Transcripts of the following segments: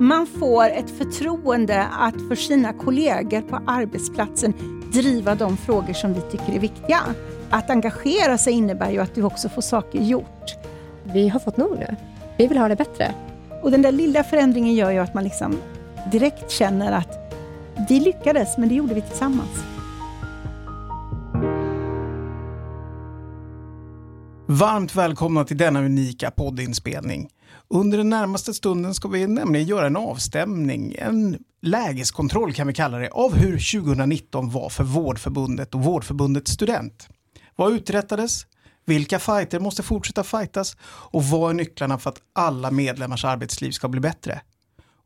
Man får ett förtroende att för sina kollegor på arbetsplatsen driva de frågor som vi tycker är viktiga. Att engagera sig innebär ju att du också får saker gjort. Vi har fått nog nu. Vi vill ha det bättre. Och den där lilla förändringen gör ju att man liksom direkt känner att vi lyckades, men det gjorde vi tillsammans. Varmt välkomna till denna unika poddinspelning. Under den närmaste stunden ska vi nämligen göra en avstämning, en lägeskontroll kan vi kalla det, av hur 2019 var för Vårdförbundet och Vårdförbundets student. Vad uträttades? Vilka fighter måste fortsätta fightas? Och vad är nycklarna för att alla medlemmars arbetsliv ska bli bättre?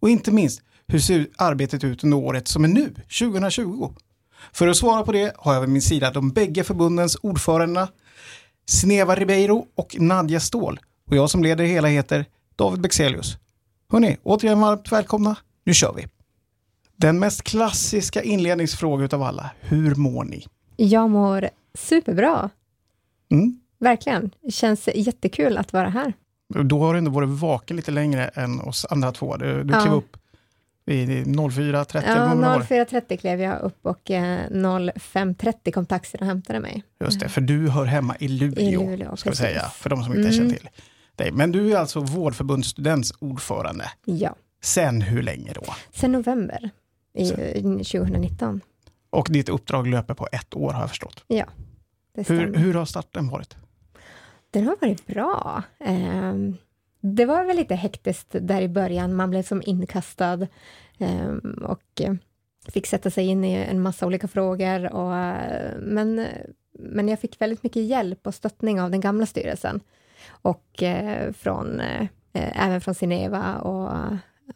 Och inte minst, hur ser arbetet ut under året som är nu, 2020? För att svara på det har jag vid min sida de bägge förbundens ordförande Sneva Ribeiro och Nadja Ståhl. Och jag som leder hela heter David Bexelius. Hörni, återigen varmt välkomna. Nu kör vi. Den mest klassiska inledningsfrågan utav alla. Hur mår ni? Jag mår superbra. Mm. Verkligen. Det känns jättekul att vara här. Då har du ändå varit vaken lite längre än oss andra två. Du, du Ja. klev upp vid 04.30. Ja, eller vad det var. 04.30 klev jag upp och eh, 05.30 kom taxin och hämtade mig. Just det, för du hör hemma i Luleå, I Luleå, ska vi säga, för de som inte Mm. känner till dig. Men du är alltså Vårdförbundsstudents ordförande. Ja, Sen hur länge då? sen november i Så. eh, 2019. Och ditt uppdrag löper på ett år har jag förstått. Ja, det stämmer. Hur, hur har starten varit? Den har varit bra. Ehm, det var väl lite hektiskt där i början. Man blev som inkastad ehm, och eh, fick sätta sig in i en massa olika frågor. Och, eh, men, men jag fick väldigt mycket hjälp och stöttning av den gamla styrelsen och eh, från, eh, även från Sineva och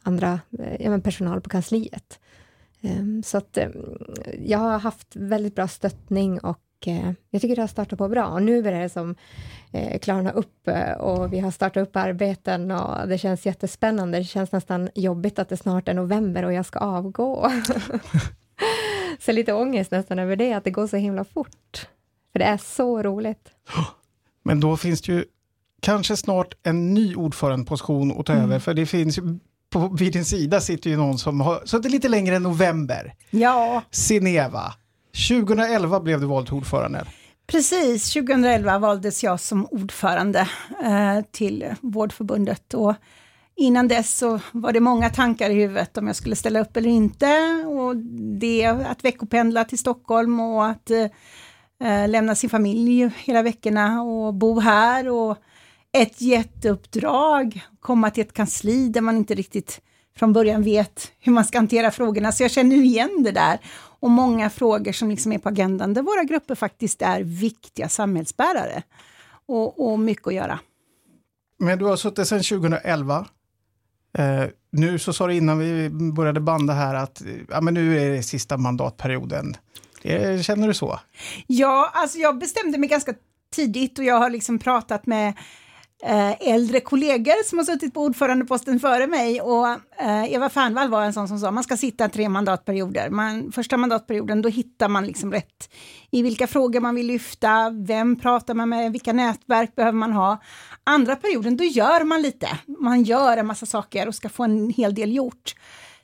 andra eh, ja, men personal på kansliet. Ehm, så att eh, jag har haft väldigt bra stöttning och eh, jag tycker det har startat på bra. Och nu börjar det som eh, klarna upp eh, och vi har startat upp arbeten och det känns jättespännande. Det känns nästan jobbigt att det snart är november och jag ska avgå. så lite ångest nästan över det, att det går så himla fort. För det är så roligt. Men då finns det ju kanske snart en ny ordförandeposition att ta Mm. över, för det finns på, vid din sida sitter ju någon som har suttit lite längre än november. Ja, Sineva. 2011 blev du vald till ordförande. precis. 2011 valdes jag som ordförande eh, till Vårdförbundet. Och innan dess så var det många tankar i huvudet om jag skulle ställa upp eller inte. Och det att veckopendla till Stockholm och att eh, lämna sin familj hela veckorna och bo här. Och ett jätteuppdrag, komma till ett kansli där man inte riktigt från början vet hur man ska hantera frågorna. Så jag känner igen det där. Och många frågor som liksom är på agendan där våra grupper faktiskt är viktiga samhällsbärare. Och, och mycket att göra. Men du har suttit sedan 2011. Eh, nu så sa du innan vi började banda här att ja, men nu är det sista mandatperioden. Eh, känner du så? Ja, alltså jag bestämde mig ganska tidigt och jag har liksom pratat med äldre kollegor som har suttit på ordförandeposten före mig och eh, Eva Fernvall var en sån som sa man ska sitta tre mandatperioder. Man, första mandatperioden då hittar man liksom rätt i vilka frågor man vill lyfta, vem pratar man med, vilka nätverk behöver man ha. Andra perioden då gör man lite, man gör en massa saker och ska få en hel del gjort.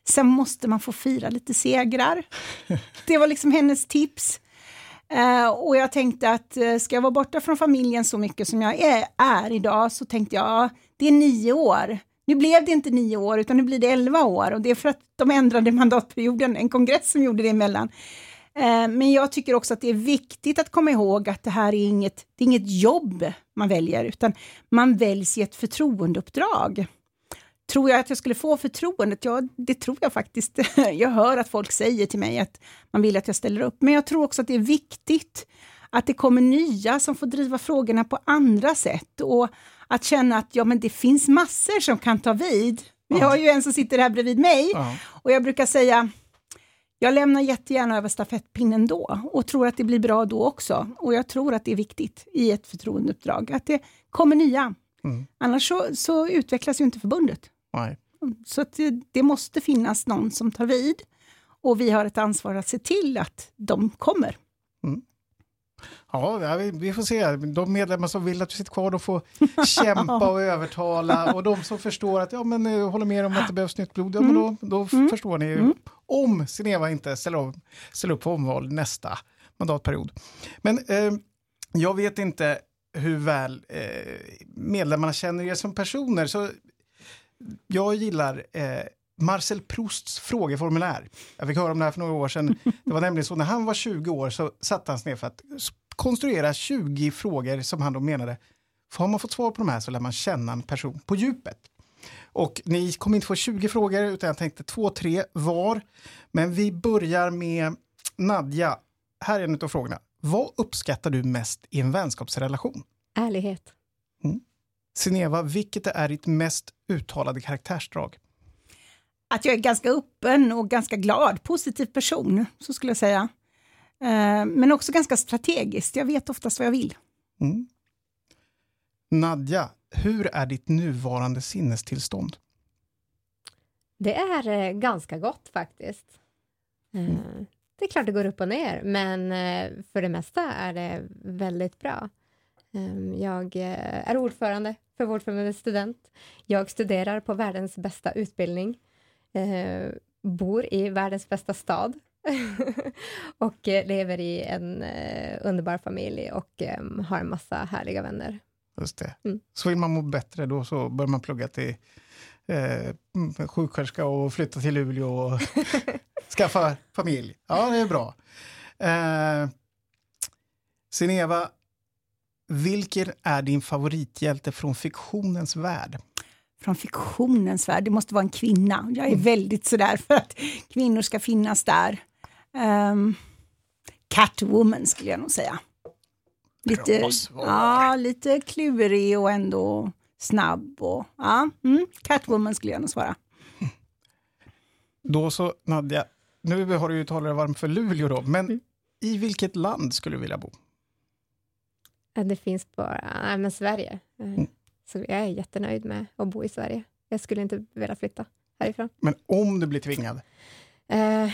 Sen måste man få fira lite segrar. Det var liksom hennes tips. Eh, och jag tänkte att eh, ska jag vara borta från familjen så mycket som jag är, är idag så tänkte jag, ja, det är nio år. Nu blev det inte nio år utan nu blir det elva år och det är för att de ändrade mandatperioden, en kongress som gjorde det emellan. Eh, men jag tycker också att det är viktigt att komma ihåg att det här är inget, det är inget jobb man väljer utan man väljs i ett förtroendeuppdrag. Tror jag att jag skulle få förtroendet? Ja, det tror jag faktiskt. Jag hör att folk säger till mig att man vill att jag ställer upp, men jag tror också att det är viktigt att det kommer nya som får driva frågorna på andra sätt och att känna att ja, men det finns massor som kan ta vid. Vi Ja. har ju en som sitter här bredvid mig Ja. och jag brukar säga jag lämnar jättegärna över stafettpinnen då och tror att det blir bra då också. Och jag tror att det är viktigt i ett förtroendeuppdrag, att det kommer nya. Mm. Annars så, så utvecklas ju inte förbundet. Nej. Så att det, det måste finnas någon som tar vid och vi har ett ansvar att se till att de kommer. Ja, vi, får se. De medlemmar som vill att du sitter kvar, de får kämpa och övertala. Och de som förstår att, ja men eh, håller med om att det behövs nytt blod, ja men då, då mm. förstår ni. Mm. Om Sineva inte ställer, ställer upp på omval nästa mandatperiod. Men eh, jag vet inte hur väl eh, medlemmarna känner er som personer, så jag gillar eh, Marcel Prousts frågeformulär. Jag fick höra om det här för några år sedan. Det var nämligen så när han var 20 år så satte han sig ner för att konstruera 20 frågor som han då menade, för har man fått svar på de här så lär man känna en person på djupet. Och ni kommer inte få 20 frågor utan jag tänkte två, tre var. Men vi börjar med Nadja. Här är en av frågorna. Vad uppskattar du mest i en vänskapsrelation? Ärlighet. Sineva, vilket är ditt mest uttalade karaktärsdrag? Att jag är ganska öppen och ganska glad, positiv person, så skulle jag säga. Eh, men också ganska strategiskt, jag vet oftast vad jag vill. Mm. Nadja, hur är ditt nuvarande sinestillstånd? Det är eh, ganska gott faktiskt. Eh, mm. Det är klart det går upp och ner, men för det mesta är det väldigt bra. Jag är ordförande för Vårdförbundets student. Jag studerar på världens bästa utbildning. Bor i världens bästa stad och eh, lever i en eh, underbar familj och eh, har en massa härliga vänner. Just det. Mm. Så vill man må bättre då så bör man plugga till eh, mm, sjuksköterska och flytta till Luleå och skaffa familj. Ja, det är bra. Eh, Sineva, vilken är din favorithjälte från fiktionens värld? Från fiktionens värld, det måste vara en kvinna. Jag är mm. väldigt sådär för att kvinnor ska finnas där. Um, Catwoman skulle jag nog säga. Lite, ja, lite klurig och ändå snabb. Och, ja, mm, Catwoman skulle jag nog svara. Då så, Nadja, nu har du ju talat dig varm för Luleå då, men mm. i vilket land skulle du vilja bo? Det finns bara, nej men Sverige. Eh, mm. Så jag är jättenöjd med att bo i Sverige. Jag skulle inte vilja flytta härifrån. Men om du blir tvingad? Uh,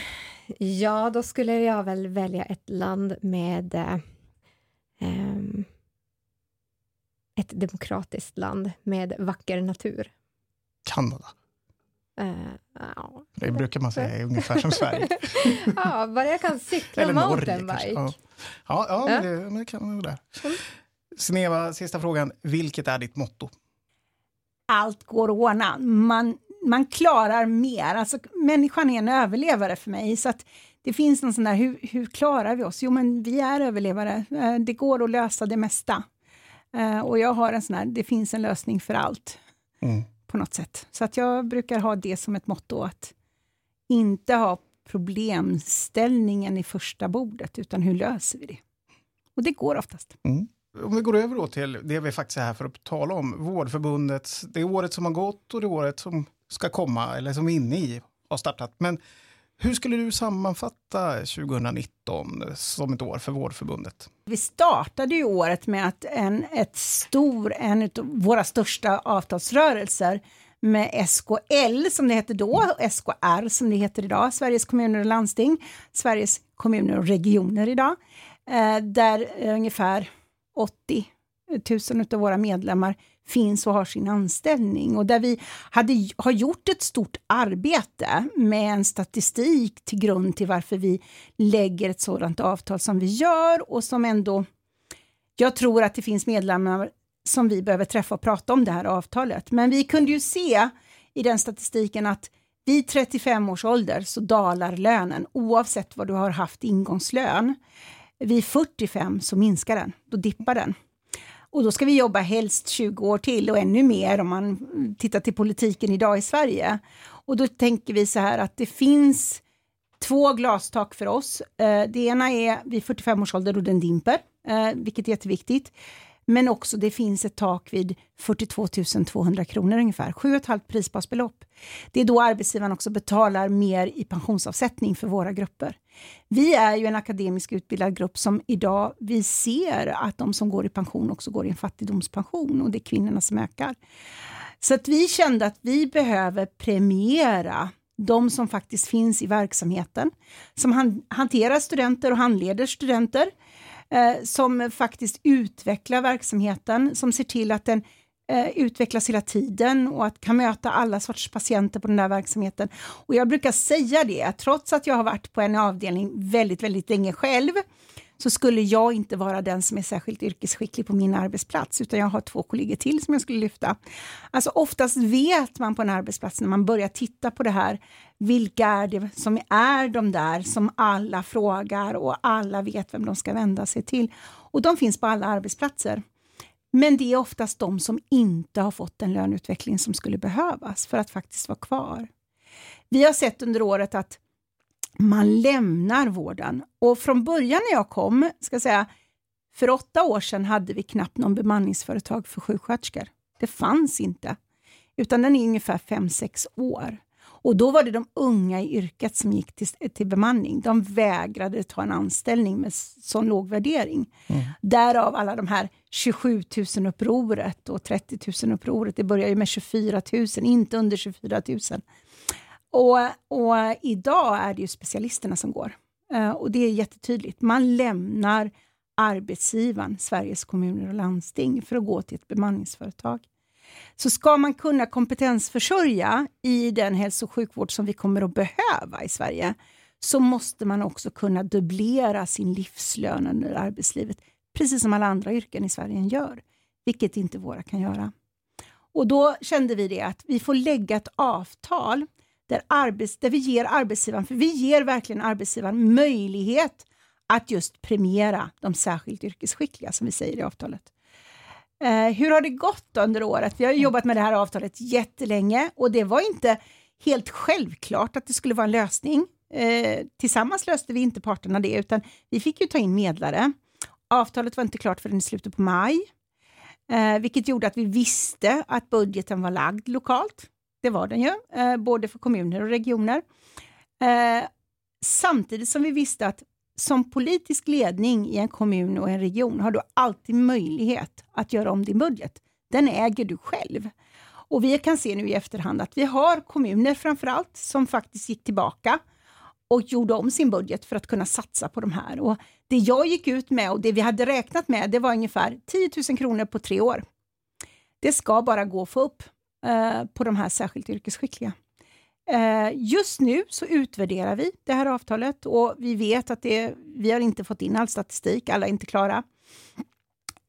Ja, då skulle jag väl välja ett land med eh, ett demokratiskt land med vacker natur. Kanada? Uh, ja. Det brukar man säga är ungefär som Sverige. ja, bara jag kan cykla Eller mountainbike. Ja, ja, ja, ja. Men, det, men det kan man där. Mm. Sneva, sista frågan. Vilket är ditt motto? Allt går att ordna. Man man klarar mer. Alltså, människan är en överlevare för mig. Så att det finns någon sån där, hur, hur klarar vi oss? Jo, men vi är överlevare. Eh, det går att lösa det mesta. Eh, och jag har en sån här, det finns en lösning för allt. Mm. På något sätt. Så att jag brukar ha det som ett motto, att inte ha problemställningen i första bordet, utan hur löser vi det? Och det går oftast. Mm. Om vi går över då till det vi faktiskt är här för att tala om, Vårdförbundet, det året som har gått och det året som ska komma, eller som vi är inne i, har startat. Men hur skulle du sammanfatta 2019 som ett år för Vårdförbundet? Vi startade ju året med att en, ett stor, en av våra största avtalsrörelser med SKL som det hette då, och SKR som det heter idag, Sveriges kommuner och landsting, Sveriges kommuner och regioner idag, eh, där ungefär 80 000 av våra medlemmar finns och har sin anställning och där vi hade, har gjort ett stort arbete med en statistik till grund till varför vi lägger ett sådant avtal som vi gör och som ändå... Jag tror att det finns medlemmar som vi behöver träffa och prata om det här avtalet. Men vi kunde ju se i den statistiken att vid 35 års ålder så dalar lönen oavsett vad du har haft ingångslön. Vid 45 så minskar den, då dippar den. Och då ska vi jobba helst 20 år till och ännu mer om man tittar till politiken idag i Sverige. Och då tänker vi så här att det finns två glastak för oss. Eh, det ena är vid 45 års ålder och den dimper, eh, vilket är jätteviktigt. Men också det finns ett tak vid 42 200 kronor ungefär, 7,5 prisbasbelopp. Det är då arbetsgivaren också betalar mer i pensionsavsättning för våra grupper. Vi är ju en akademiskt utbildad grupp som idag, vi ser att de som går i pension också går i en fattigdomspension och det är kvinnorna som ökar. Så att vi kände att vi behöver premiera de som faktiskt finns i verksamheten, som han, hanterar studenter och handleder studenter eh, som faktiskt utvecklar verksamheten, som ser till att den eh, utvecklas hela tiden och att kan möta alla sorts patienter på den där verksamheten. Och jag brukar säga det, trots att jag har varit på en avdelning väldigt, väldigt länge själv, så skulle jag inte vara den som är särskilt yrkesskicklig på min arbetsplats, utan jag har två kollegor till som jag skulle lyfta. Alltså oftast vet man på en arbetsplats när man börjar titta på det här, vilka är det som är de där som alla frågar och alla vet vem de ska vända sig till. Och de finns på alla arbetsplatser. Men det är oftast de som inte har fått den löneutveckling som skulle behövas för att faktiskt vara kvar. Vi har sett under året att man lämnar vården. Och från början när jag kom, ska säga, för åtta år sedan hade vi knappt någon bemanningsföretag för sjuksköterskor. Det fanns inte, utan den är ungefär fem sex år. Och då var det de unga i yrket som gick till, till bemanning. De vägrade ta en anställning med sån låg värdering. Mm. Därav alla de här 27 000-upproret och 30 000-upproret. Det börjar ju med 24 000, inte under 24 000. Och, och idag är det ju specialisterna som går. Uh, och det är jättetydligt. Man lämnar arbetsgivaren, Sveriges kommuner och landsting, för att gå till ett bemanningsföretag. Så ska man kunna kompetensförsörja i den hälso och sjukvård som vi kommer att behöva i Sverige, så måste man också kunna dubblera sin livslön under arbetslivet, precis som alla andra yrken i Sverige gör, vilket inte våra kan göra. Och då kände vi det att vi får lägga ett avtal där, arbets, där vi ger arbetsgivaren, för vi ger verkligen arbetsgivaren möjlighet att just premiera de särskilt yrkesskickliga, som vi säger i avtalet. Eh, hur har det gått under året? Vi har jobbat med det här avtalet jättelänge och det var inte helt självklart att det skulle vara en lösning. Eh, tillsammans löste vi inte parterna det, utan vi fick ju ta in medlare. Avtalet var inte klart förrän i slutet på maj, eh, vilket gjorde att vi visste att budgeten var lagd lokalt. Det var den ju, eh, både för kommuner och regioner. Eh, samtidigt som vi visste att som politisk ledning i en kommun och en region har du alltid möjlighet att göra om din budget. Den äger du själv. Och vi kan se nu i efterhand att vi har kommuner framförallt som faktiskt gick tillbaka och gjorde om sin budget för att kunna satsa på de här. Och det jag gick ut med och det vi hade räknat med, det var ungefär 10 000 kronor på tre år. Det ska bara gå att få upp Eh, på de här särskilt yrkesskickliga. Eh, just nu så utvärderar vi det här avtalet och vi vet att det, vi har inte fått in all statistik, alla är inte klara.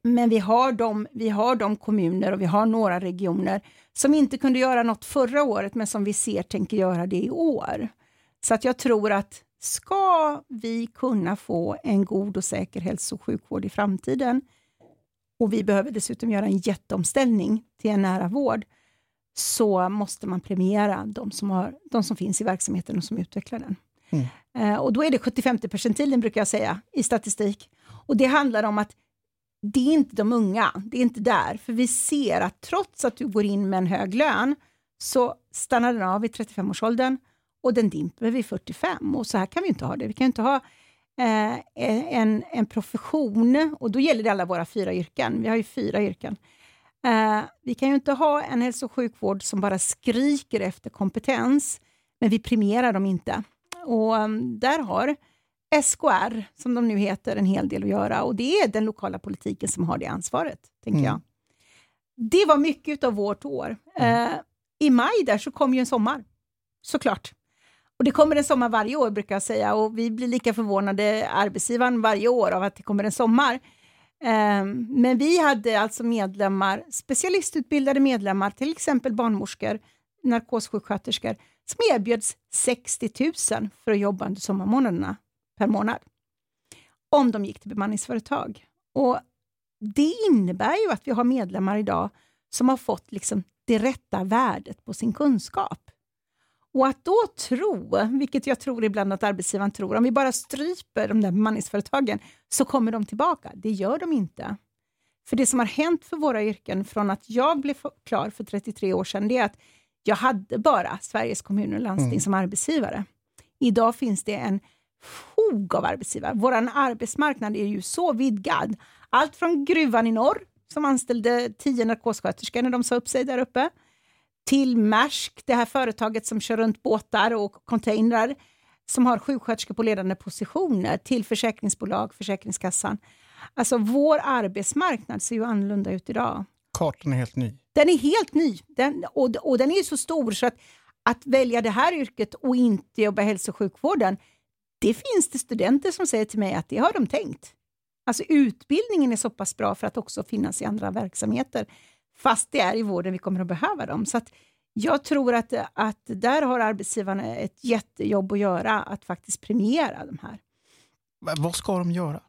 Men vi har, de, vi har de kommuner och vi har några regioner som inte kunde göra något förra året men som vi ser tänker göra det i år. Så att jag tror att ska vi kunna få en god och säker hälso och sjukvård i framtiden och vi behöver dessutom göra en jätteomställning till en nära vård, så måste man premiera de som, har, de som finns i verksamheten och som utvecklar den. Mm. Eh, och då är det 75 percentilen brukar jag säga i statistik. Och det handlar om att det är inte de unga, det är inte där, för vi ser att trots att du går in med en hög lön så stannar den av vid 35-årsåldern och den dimper vid 45 och så här kan vi inte ha det. Vi kan inte ha eh, en, en profession och då gäller det alla våra fyra yrken. Vi har ju fyra yrken Eh, vi kan ju inte ha en hälso och sjukvård som bara skriker efter kompetens, men vi premierar dem inte. Och um, där har SKR, som de nu heter, en hel del att göra och det är den lokala politiken som har det ansvaret, tänker mm. jag. Det var mycket av vårt år. Mm. Eh, I maj där så kom ju en sommar, såklart. Och det kommer en sommar varje år brukar jag säga och vi blir lika förvånade, arbetsgivaren, varje år av att det kommer en sommar. Ehm, men vi hade alltså medlemmar, specialistutbildade medlemmar, till exempel barnmorskor, narkossjuksköterskor, som erbjöds 60 000 för att jobba under sommarmånaderna per månad. Om de gick till bemanningsföretag. Och Det innebär ju att vi har medlemmar idag som har fått liksom det rätta värdet på sin kunskap. Och att då tro, vilket jag tror ibland att arbetsgivaren tror, om vi bara stryper de där bemanningsföretagen så kommer de tillbaka. Det gör de inte. För det som har hänt för våra yrken från att jag blev klar för 33 år sedan, det är att jag hade bara Sveriges kommuner och landsting mm. som arbetsgivare. Idag finns det en fog av arbetsgivare. Vår arbetsmarknad är ju så vidgad. Allt från gruvan i norr, som anställde tio narkossköterskor när de sa upp sig där uppe, till Maersk, det här företaget som kör runt båtar och containrar, som har sjuksköterskor på ledande positioner, till försäkringsbolag, Försäkringskassan. Alltså vår arbetsmarknad ser ju annorlunda ut idag. Kartan är helt ny. Den är helt ny den, och, och den är så stor så att, att välja det här yrket och inte jobba i hälso och sjukvården, det finns det studenter som säger till mig att det har de tänkt. Alltså utbildningen är så pass bra för att också finnas i andra verksamheter, fast det är i vården vi kommer att behöva dem. Så jag tror att, att där har arbetsgivarna ett jättejobb att göra, att faktiskt premiera de här. Vad ska de göra?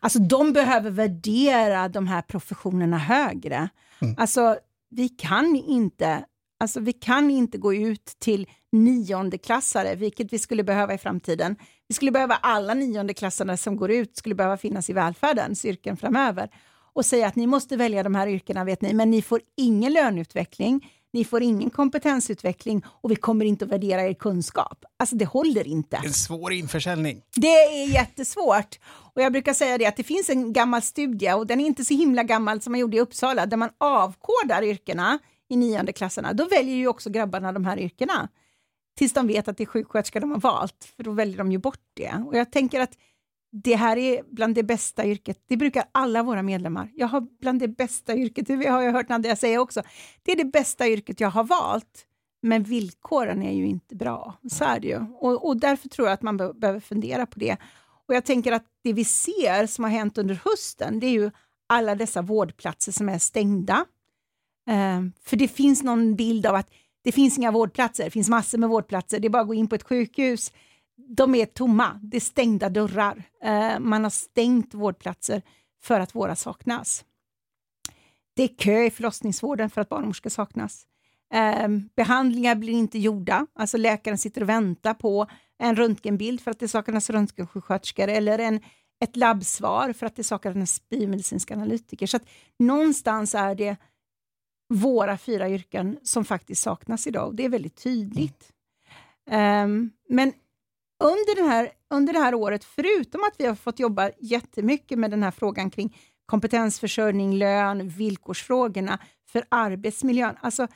Alltså de behöver värdera de här professionerna högre. Mm. Alltså vi kan inte Alltså vi kan inte gå ut till niondeklassare, vilket vi skulle behöva i framtiden. Vi skulle behöva alla niondeklassare som går ut, skulle behöva finnas i välfärdens yrken framöver och säga att ni måste välja de här yrkena, vet ni, men ni får ingen löneutveckling, ni får ingen kompetensutveckling och vi kommer inte att värdera er kunskap. Alltså det håller inte. En svår införsäljning. Det är jättesvårt. Och jag brukar säga det att det finns en gammal studie och den är inte så himla gammal som man gjorde i Uppsala där man avkodar yrkena i nionde klasserna. Då väljer ju också grabbarna de här yrkena tills de vet att det är sjuksköterska de har valt, för då väljer de ju bort det. Och jag tänker att det här är bland det bästa yrket. Det brukar alla våra medlemmar. Jag har bland det bästa yrket, det har jag hört Nadia säga också. Det är det bästa yrket jag har valt, men villkoren är ju inte bra. Så är det ju. Och, och därför tror jag att man be behöver fundera på det. Och jag tänker att det vi ser som har hänt under hösten, det är ju alla dessa vårdplatser som är stängda. Um, för det finns någon bild av att det finns inga vårdplatser, det finns massor med vårdplatser, det är bara att gå in på ett sjukhus de är tomma, det är stängda dörrar. Eh, man har stängt vårdplatser för att våra saknas. Det är kö i förlossningsvården för att barnmorskor saknas. Eh, behandlingar blir inte gjorda, alltså läkaren sitter och väntar på en röntgenbild för att det saknas röntgensjuksköterskor eller en, ett labbsvar för att det saknas biomedicinska analytiker. Så att någonstans är det våra fyra yrken som faktiskt saknas idag och det är väldigt tydligt. Um, men under, den här, under det här året, förutom att vi har fått jobba jättemycket med den här frågan kring kompetensförsörjning, lön, villkorsfrågorna för arbetsmiljön. Alltså,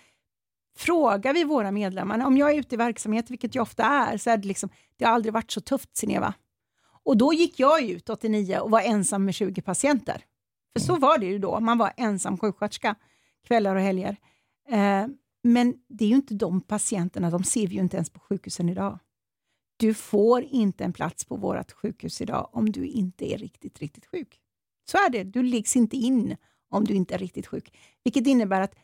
frågar vi våra medlemmar, om jag är ute i verksamhet, vilket jag ofta är, så är det liksom, det har aldrig varit så tufft, Sineva. Och då gick jag ut 89 och var ensam med 20 patienter. För så var det ju då, man var ensam sjuksköterska kvällar och helger. Eh, men det är ju inte de patienterna, de ser vi ju inte ens på sjukhusen idag. Du får inte en plats på vårt sjukhus idag om du inte är riktigt, riktigt sjuk. Så är det. Du läggs inte in om du inte är riktigt sjuk. Vilket innebär att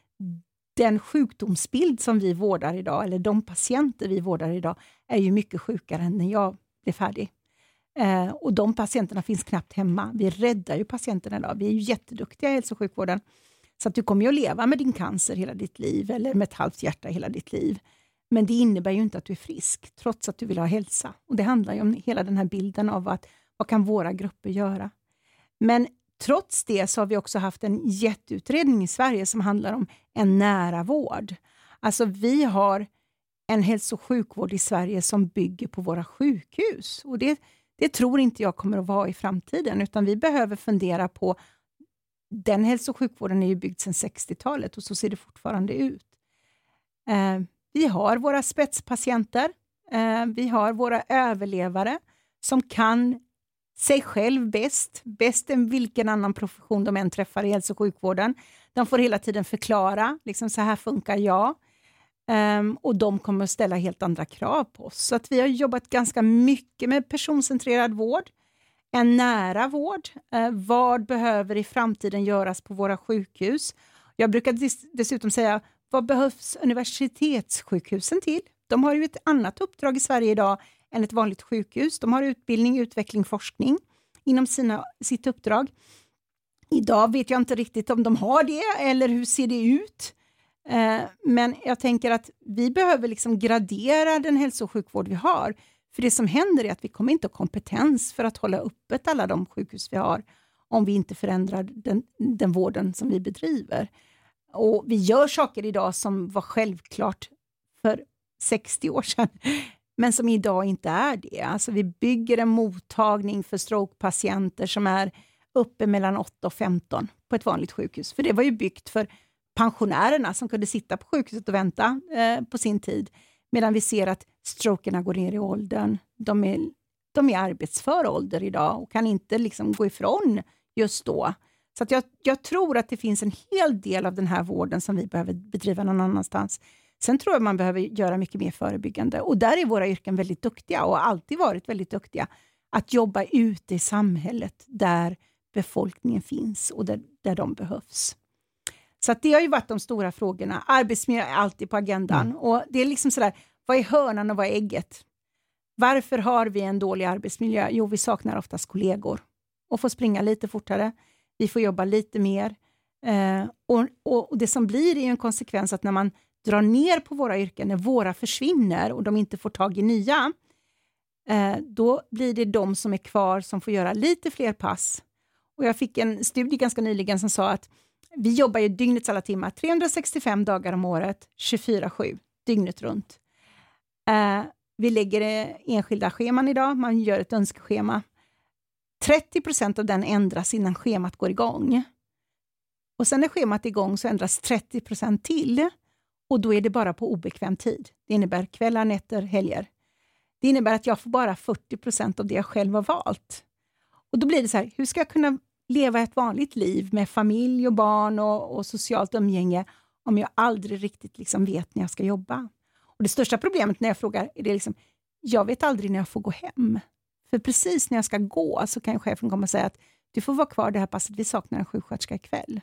den sjukdomsbild som vi vårdar idag, eller de patienter vi vårdar idag, är ju mycket sjukare än när jag blev färdig. Eh, och de patienterna finns knappt hemma. Vi räddar ju patienterna idag. Vi är ju jätteduktiga i hälso och sjukvården. Så att du kommer ju att leva med din cancer hela ditt liv, eller med ett halvt hjärta hela ditt liv. Men det innebär ju inte att du är frisk, trots att du vill ha hälsa. Och Det handlar ju om hela den här bilden av att, vad kan våra grupper göra? Men trots det så har vi också haft en jätteutredning i Sverige som handlar om en nära vård. Alltså vi har en hälso och sjukvård i Sverige som bygger på våra sjukhus. Och det, det tror inte jag kommer att vara i framtiden, utan vi behöver fundera på den hälso och sjukvården är ju byggd sedan 60-talet och så ser det fortfarande ut. Eh, vi har våra spetspatienter, eh, vi har våra överlevare som kan sig själv bäst, bäst än vilken annan profession de än träffar i hälso och sjukvården. De får hela tiden förklara, liksom så här funkar jag. Um, och de kommer att ställa helt andra krav på oss. Så att vi har jobbat ganska mycket med personcentrerad vård, en nära vård. Uh, vad behöver i framtiden göras på våra sjukhus? Jag brukar dessutom säga, vad behövs universitetssjukhusen till? De har ju ett annat uppdrag i Sverige idag än ett vanligt sjukhus. De har utbildning, utveckling, forskning inom sina, sitt uppdrag. Idag vet jag inte riktigt om de har det eller hur ser det ut? Eh, men jag tänker att vi behöver liksom gradera den hälso och sjukvård vi har. För det som händer är att vi kommer inte ha kompetens för att hålla öppet alla de sjukhus vi har om vi inte förändrar den, den vården som vi bedriver. Och Vi gör saker idag som var självklart för 60 år sedan, men som idag inte är det. Alltså vi bygger en mottagning för strokepatienter som är uppe mellan 8 och 15 på ett vanligt sjukhus. För det var ju byggt för pensionärerna som kunde sitta på sjukhuset och vänta eh, på sin tid. Medan vi ser att strokerna går ner i åldern. De är, de är arbetsför ålder idag och kan inte liksom gå ifrån just då. Så jag, jag tror att det finns en hel del av den här vården som vi behöver bedriva någon annanstans. Sen tror jag man behöver göra mycket mer förebyggande och där är våra yrken väldigt duktiga och har alltid varit väldigt duktiga. Att jobba ute i samhället där befolkningen finns och där, där de behövs. Så det har ju varit de stora frågorna. Arbetsmiljö är alltid på agendan mm. och det är liksom sådär, vad är hönan och vad är ägget? Varför har vi en dålig arbetsmiljö? Jo, vi saknar oftast kollegor och får springa lite fortare. Vi får jobba lite mer. Eh, och, och, Det som blir är en konsekvens att när man drar ner på våra yrken, när våra försvinner och de inte får tag i nya, eh, då blir det de som är kvar som får göra lite fler pass. Och Jag fick en studie ganska nyligen som sa att vi jobbar ju dygnets alla timmar, 365 dagar om året, 24-7, dygnet runt. Eh, vi lägger eh, enskilda scheman idag, man gör ett önskeschema. 30 procent av den ändras innan schemat går igång. Och sen när schemat är igång så ändras 30 procent till och då är det bara på obekväm tid. Det innebär kvällar, nätter, helger. Det innebär att jag får bara 40 procent av det jag själv har valt. Och då blir det så här, hur ska jag kunna leva ett vanligt liv med familj och barn och, och socialt umgänge om jag aldrig riktigt liksom vet när jag ska jobba? Och Det största problemet när jag frågar är det liksom, jag vet aldrig när jag får gå hem. För precis när jag ska gå så kan chefen komma och säga att du får vara kvar det här passet, vi saknar en sjuksköterska ikväll.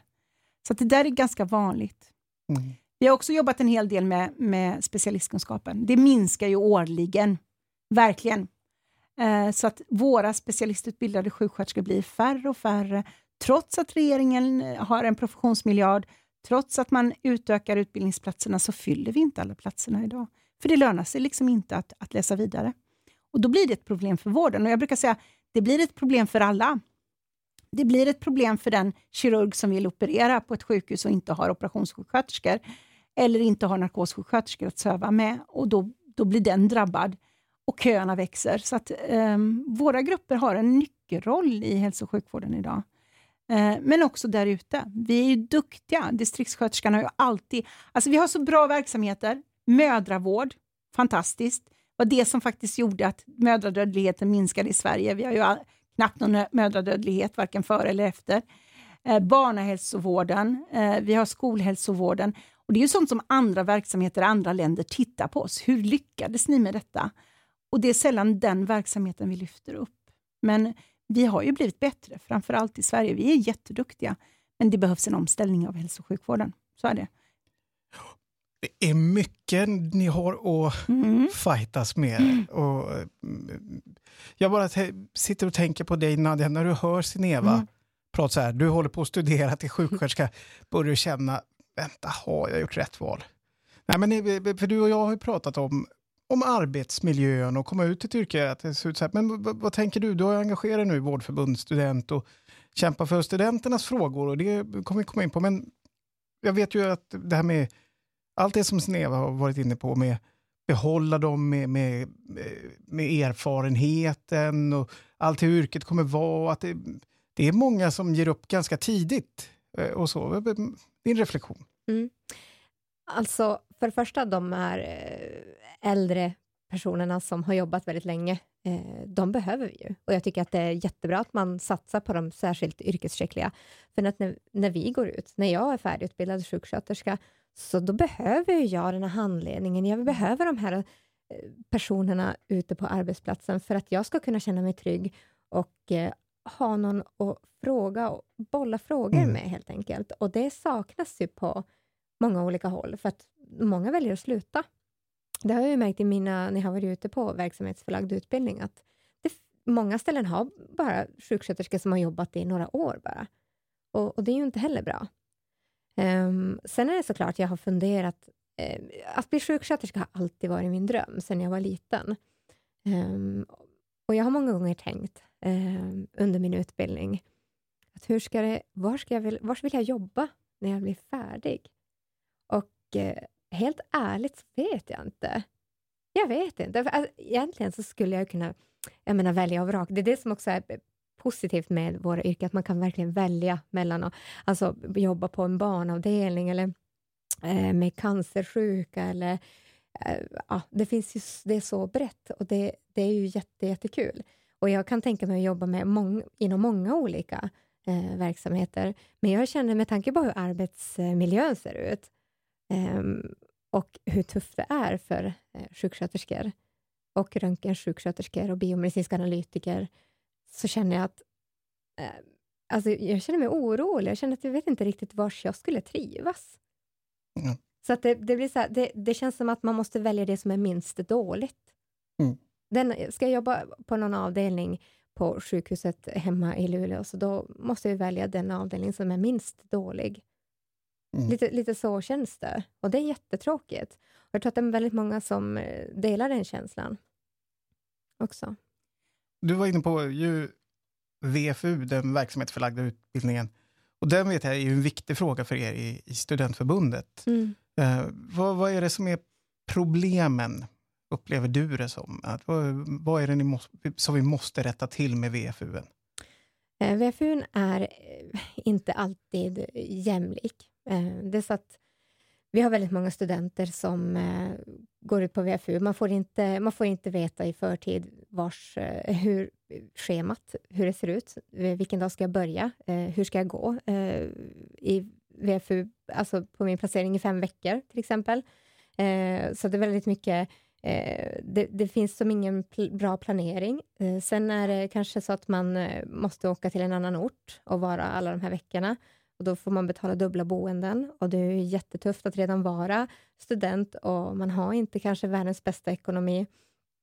Så det där är ganska vanligt. Mm. Vi har också jobbat en hel del med, med specialistkunskapen. Det minskar ju årligen, verkligen. Eh, så att våra specialistutbildade sjuksköterskor blir färre och färre, trots att regeringen eh, har en professionsmiljard, trots att man utökar utbildningsplatserna, så fyller vi inte alla platserna idag. För det lönar sig liksom inte att, att läsa vidare. Och Då blir det ett problem för vården. Och Jag brukar säga det blir ett problem för alla. Det blir ett problem för den kirurg som vill operera på ett sjukhus och inte har operationssjuksköterskor eller inte har narkossjuksköterskor att söva med och då, då blir den drabbad och köerna växer. Så att eh, våra grupper har en nyckelroll i hälso och sjukvården idag. Eh, men också där ute. Vi är ju duktiga. Distriktssköterskan har ju alltid... Alltså vi har så bra verksamheter. Mödravård, fantastiskt. Det var det som faktiskt gjorde att mödradödligheten minskade i Sverige. Vi har ju knappt någon mödradödlighet, varken före eller efter. Eh, barnahälsovården, eh, vi har skolhälsovården. Och Det är ju sånt som andra verksamheter i andra länder tittar på oss. Hur lyckades ni med detta? Och det är sällan den verksamheten vi lyfter upp. Men vi har ju blivit bättre, framför allt i Sverige. Vi är jätteduktiga, men det behövs en omställning av hälso och sjukvården. Så är det. Det är mycket ni har att mm. fightas med. Och, mm, jag bara sitter och tänker på dig Nadja, när du hör Sineva mm. prata så här, du håller på att studera till sjuksköterska, börjar du känna, vänta, har jag gjort rätt val? Nej, men för du och jag har ju pratat om om arbetsmiljön och komma ut i ett yrke. Att det ser ut så här. Men vad, vad tänker du? Du har engagerat dig nu i vårdförbundsstudent och kämpar för studenternas frågor och det kommer vi komma in på. Men jag vet ju att det här med allt det som Sneva har varit inne på med behålla dem med, med, med erfarenheten och allt hur yrket kommer vara. Att det, det är många som ger upp ganska tidigt. Eh, och så. Eh, Din reflektion? Mm. Alltså, för det första, de här eh, äldre personerna som har jobbat väldigt länge, de behöver vi ju. Och jag tycker att det är jättebra att man satsar på de särskilt yrkesskickliga. För att när, när vi går ut, när jag är färdigutbildad sjuksköterska, så då behöver jag den här handledningen. Jag behöver de här eh, personerna ute på arbetsplatsen för att jag ska kunna känna mig trygg och eh, ha någon att fråga och bolla frågor mm. med helt enkelt. Och det saknas ju på många olika håll, för att många väljer att sluta. Det har jag ju märkt i mina, när jag har varit ute på verksamhetsförlagd utbildning, att det, många ställen har bara sjuksköterskor som har jobbat i några år bara. Och, och det är ju inte heller bra. Um, sen är det såklart, jag har funderat, uh, att bli sjuksköterska har alltid varit min dröm, sen jag var liten. Um, och jag har många gånger tänkt um, under min utbildning, att hur ska det, var, ska jag, var vill jag jobba när jag blir färdig? Och uh, helt ärligt så vet jag inte. Jag vet inte. För, alltså, egentligen så skulle jag kunna jag menar, välja och vraka. Det är det som också är positivt med våra yrken, att man kan verkligen välja mellan att alltså, jobba på en barnavdelning eller eh, med cancersjuka eller eh, ja, det finns ju, det är så brett och det, det är ju jätte, jättekul. Och jag kan tänka mig att jobba med mång, inom många olika eh, verksamheter. Men jag känner med tanke på hur arbetsmiljön ser ut eh, och hur tufft det är för eh, sjuksköterskor och röntgensjuksköterskor och biomedicinska analytiker, så känner jag att eh, alltså jag känner mig orolig. Jag känner att jag vet inte riktigt var jag skulle trivas. Mm. Så att det, det blir så här, det, det, känns som att man måste välja det som är minst dåligt. Mm. Den, ska jag jobba på någon avdelning på sjukhuset hemma i Luleå, så då måste jag välja den avdelning som är minst dålig. Mm. Lite, lite så känns det. Och det är jättetråkigt. Och jag tror att det är väldigt många som eh, delar den känslan också. Du var inne på ju VFU, den verksamhetsförlagda utbildningen. Och den vet jag är en viktig fråga för er i, i studentförbundet. Mm. Eh, vad, vad, är det som är problemen, upplever du det som? Att, vad, vad är det måste, som vi måste rätta till med VFU? Eh, VFU är eh, inte alltid jämlik. Eh, det är så att vi har väldigt många studenter som eh, går ut på VFU. Man får inte, man får inte veta i förtid vars, eh, hur schemat, hur det ser ut. Eh, vilken dag ska jag börja? Eh, hur ska jag gå eh, i VFU, alltså på min placering i fem veckor till exempel. Eh, så det är väldigt mycket eh, det, det, finns som ingen pl bra planering. Eh, sen är det kanske så att man eh, måste åka till en annan ort och vara alla de här veckorna. Och Då får man betala dubbla boenden och det är jättetufft att redan vara student och man har inte kanske världens bästa ekonomi.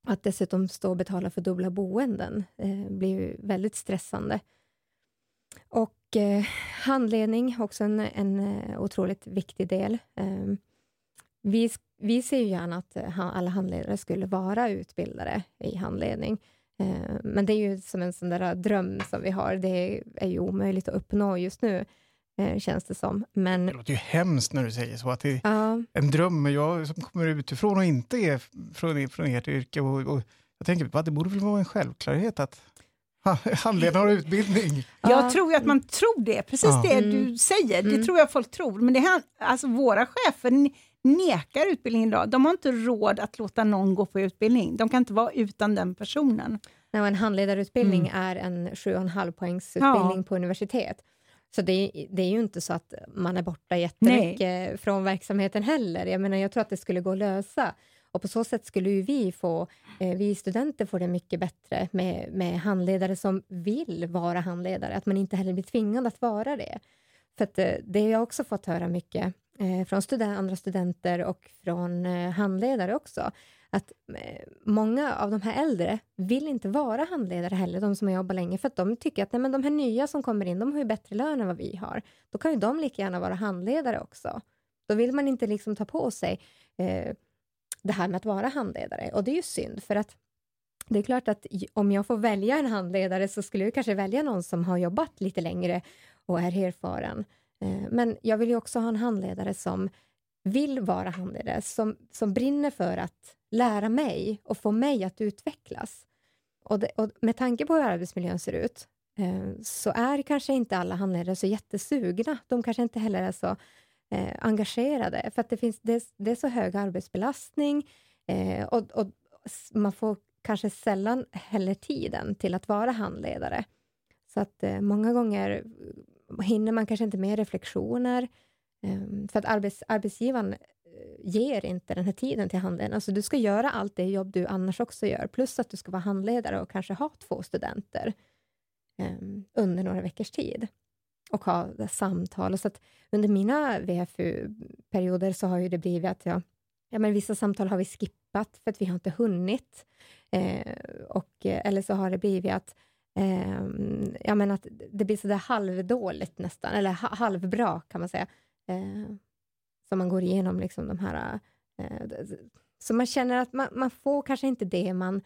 Att dessutom stå och betala för dubbla boenden eh, blir väldigt stressande. Och eh, handledning, också en, en eh, otroligt viktig del. Eh, vi, vi ser ju gärna att eh, alla handledare skulle vara utbildade i handledning. Ehm, men det är ju som en sån där dröm som vi har. Det är ju omöjligt att uppnå just nu känns det som. Men, det låter ju hemskt när du säger så, att det är ja. en dröm. Men jag som kommer utifrån och inte är från, från ert yrke, och, och jag tänker, va, det borde väl vara en självklarhet att handledare har utbildning. Jag tror ju att man tror det, precis ja. det mm. du säger, det mm. tror jag folk tror. Men det, alltså, våra chefer nekar utbildning idag. De har inte råd att låta någon gå på utbildning. De kan inte vara utan den personen. Nej, en handledarutbildning mm. är en 7,5 poängs utbildning ja. på universitet. Så det, det, är ju inte så att man är borta jättemycket Nej. från verksamheten heller. Jag menar, jag tror att det skulle gå att lösa. Och på så sätt skulle ju vi få, eh, vi studenter få det mycket bättre med, med handledare som vill vara handledare, att man inte heller blir tvingad att vara det. För att, eh, det har jag också fått höra mycket eh, från student, andra studenter och från eh, handledare också, att eh, många av de här äldre vill inte vara handledare heller, de som har jobbat länge, för att de tycker att nej, men de här nya som kommer in, de har ju bättre lön än vad vi har. Då kan ju de lika gärna vara handledare också. Då vill man inte liksom ta på sig eh, det här med att vara handledare. Och det är ju synd, för att det är klart att om jag får välja en handledare så skulle jag kanske välja någon som har jobbat lite längre och är erfaren. Eh, men jag vill ju också ha en handledare som vill vara handledare, som, som brinner för att lära mig och få mig att utvecklas. Och, det, och med tanke på hur arbetsmiljön ser ut eh, så är kanske inte alla handledare så jättesugna. De kanske inte heller är så eh, engagerade, för att det, finns, det, det är så hög arbetsbelastning eh, och, och, man får kanske sällan heller tiden till att vara handledare. Så att eh, många gånger hinner man kanske inte med reflektioner, Ehm, för att arbets, arbetsgivaren eh, ger inte den här tiden till handledaren. Alltså du ska göra allt det jobb du annars också gör, plus att du ska vara handledare och kanske ha två studenter um, under några veckors tid och ha samtal. Så att under mina VFU-perioder så har ju det blivit att jag, ja, men vissa samtal har vi skippat för att vi har inte hunnit. Eh, och, eller så har det blivit att eh, ja, men att det blir sådär halvdåligt nästan, eller halvbra kan man säga. Eh, som man går igenom liksom de här... Eh, så man känner att man, man, får kanske inte det man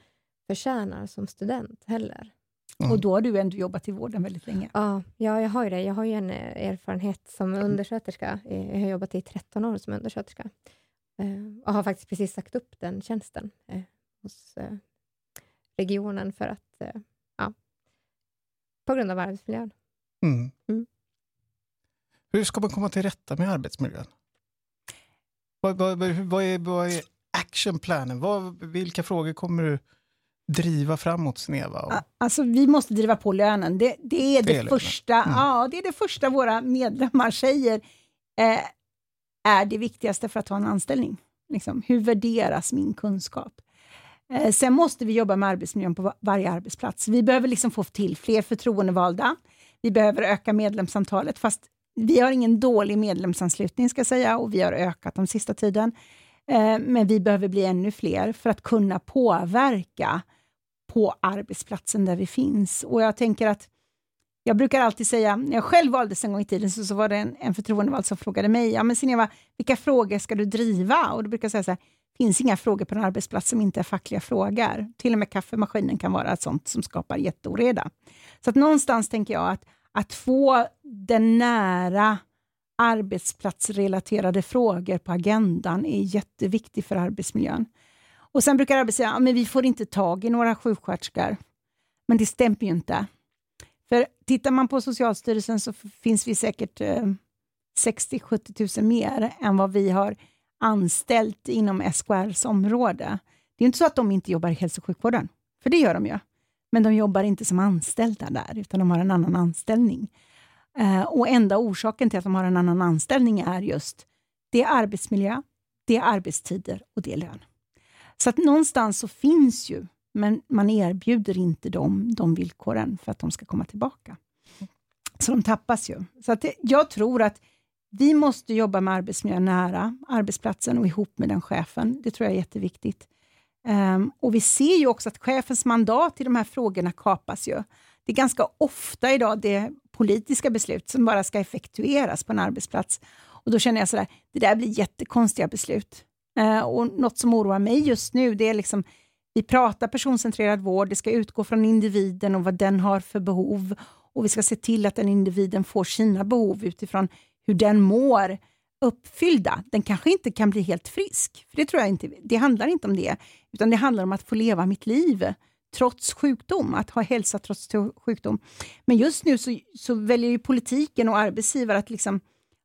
förtjänar som student heller. Mm. Och då har du ändå jobbat i vården väldigt länge. Ja, ja jag har ju det. Jag har ju en eh, erfarenhet som mm. undersköterska. Eh, jag har jobbat i 13 år som undersköterska eh, och har faktiskt precis sagt upp den tjänsten hos regionen för att, ja, på grund av arbetsmiljön. Mm. Mm. Hur ska man komma till rätta med arbetsmiljön? Vad, vad, vad, är, vad är actionplanen? Vad, vilka frågor kommer du driva framåt Sneva? Alltså vi måste driva på lönen. Det, det är det, det första, mm. ja, det är det första våra medlemmar säger eh, är det viktigaste för att ha en anställning. Liksom, hur värderas min kunskap? Eh, sen måste vi jobba med arbetsmiljön på varje arbetsplats. Vi behöver liksom få till fler förtroendevalda. Vi behöver öka medlemsantalet, fast vi har ingen dålig medlemsanslutning ska jag säga och vi har ökat de sista tiden. Eh, men vi behöver bli ännu fler för att kunna påverka på arbetsplatsen där vi finns. Och jag tänker att jag brukar alltid säga, när jag själv valdes en gång i tiden, så, så var det en, en förtroendevald som frågade mig, ja men Sineva, vilka frågor ska du driva? Och då brukar jag säga så här, finns inga frågor på en arbetsplats som inte är fackliga frågor. Till och med kaffemaskinen kan vara ett sånt som skapar jätteoreda. Så att någonstans tänker jag att, att få den nära arbetsplatsrelaterade frågor på agendan är jätteviktigt för arbetsmiljön. Och Sen brukar arbetsgivaren säga att vi får inte tag i några sjuksköterskor. Men det stämmer ju inte. För tittar man på Socialstyrelsen så finns vi säkert eh, 60-70 000 mer än vad vi har anställt inom SKRs område. Det är inte så att de inte jobbar i hälso och sjukvården, för det gör de ju. Men de jobbar inte som anställda där, utan de har en annan anställning. Eh, och enda orsaken till att de har en annan anställning är just det är arbetsmiljö, det är arbetstider och det är lön. Så att någonstans så finns ju, men man erbjuder inte dem de villkoren för att de ska komma tillbaka. Så de tappas ju. Så att det, jag tror att vi måste jobba med arbetsmiljön nära arbetsplatsen och ihop med den chefen. Det tror jag är jätteviktigt. Um, och Vi ser ju också att chefens mandat i de här frågorna kapas. Ju. Det är ganska ofta idag det politiska beslut som bara ska effektueras på en arbetsplats. Och Då känner jag sådär, det där blir jättekonstiga beslut. Uh, och Något som oroar mig just nu, det är liksom vi pratar personcentrerad vård, det ska utgå från individen och vad den har för behov. Och vi ska se till att den individen får sina behov utifrån hur den mår uppfyllda. Den kanske inte kan bli helt frisk, för det tror jag inte. Det handlar inte om det, utan det handlar om att få leva mitt liv trots sjukdom, att ha hälsa trots sjukdom. Men just nu så, så väljer ju politiken och arbetsgivare att liksom,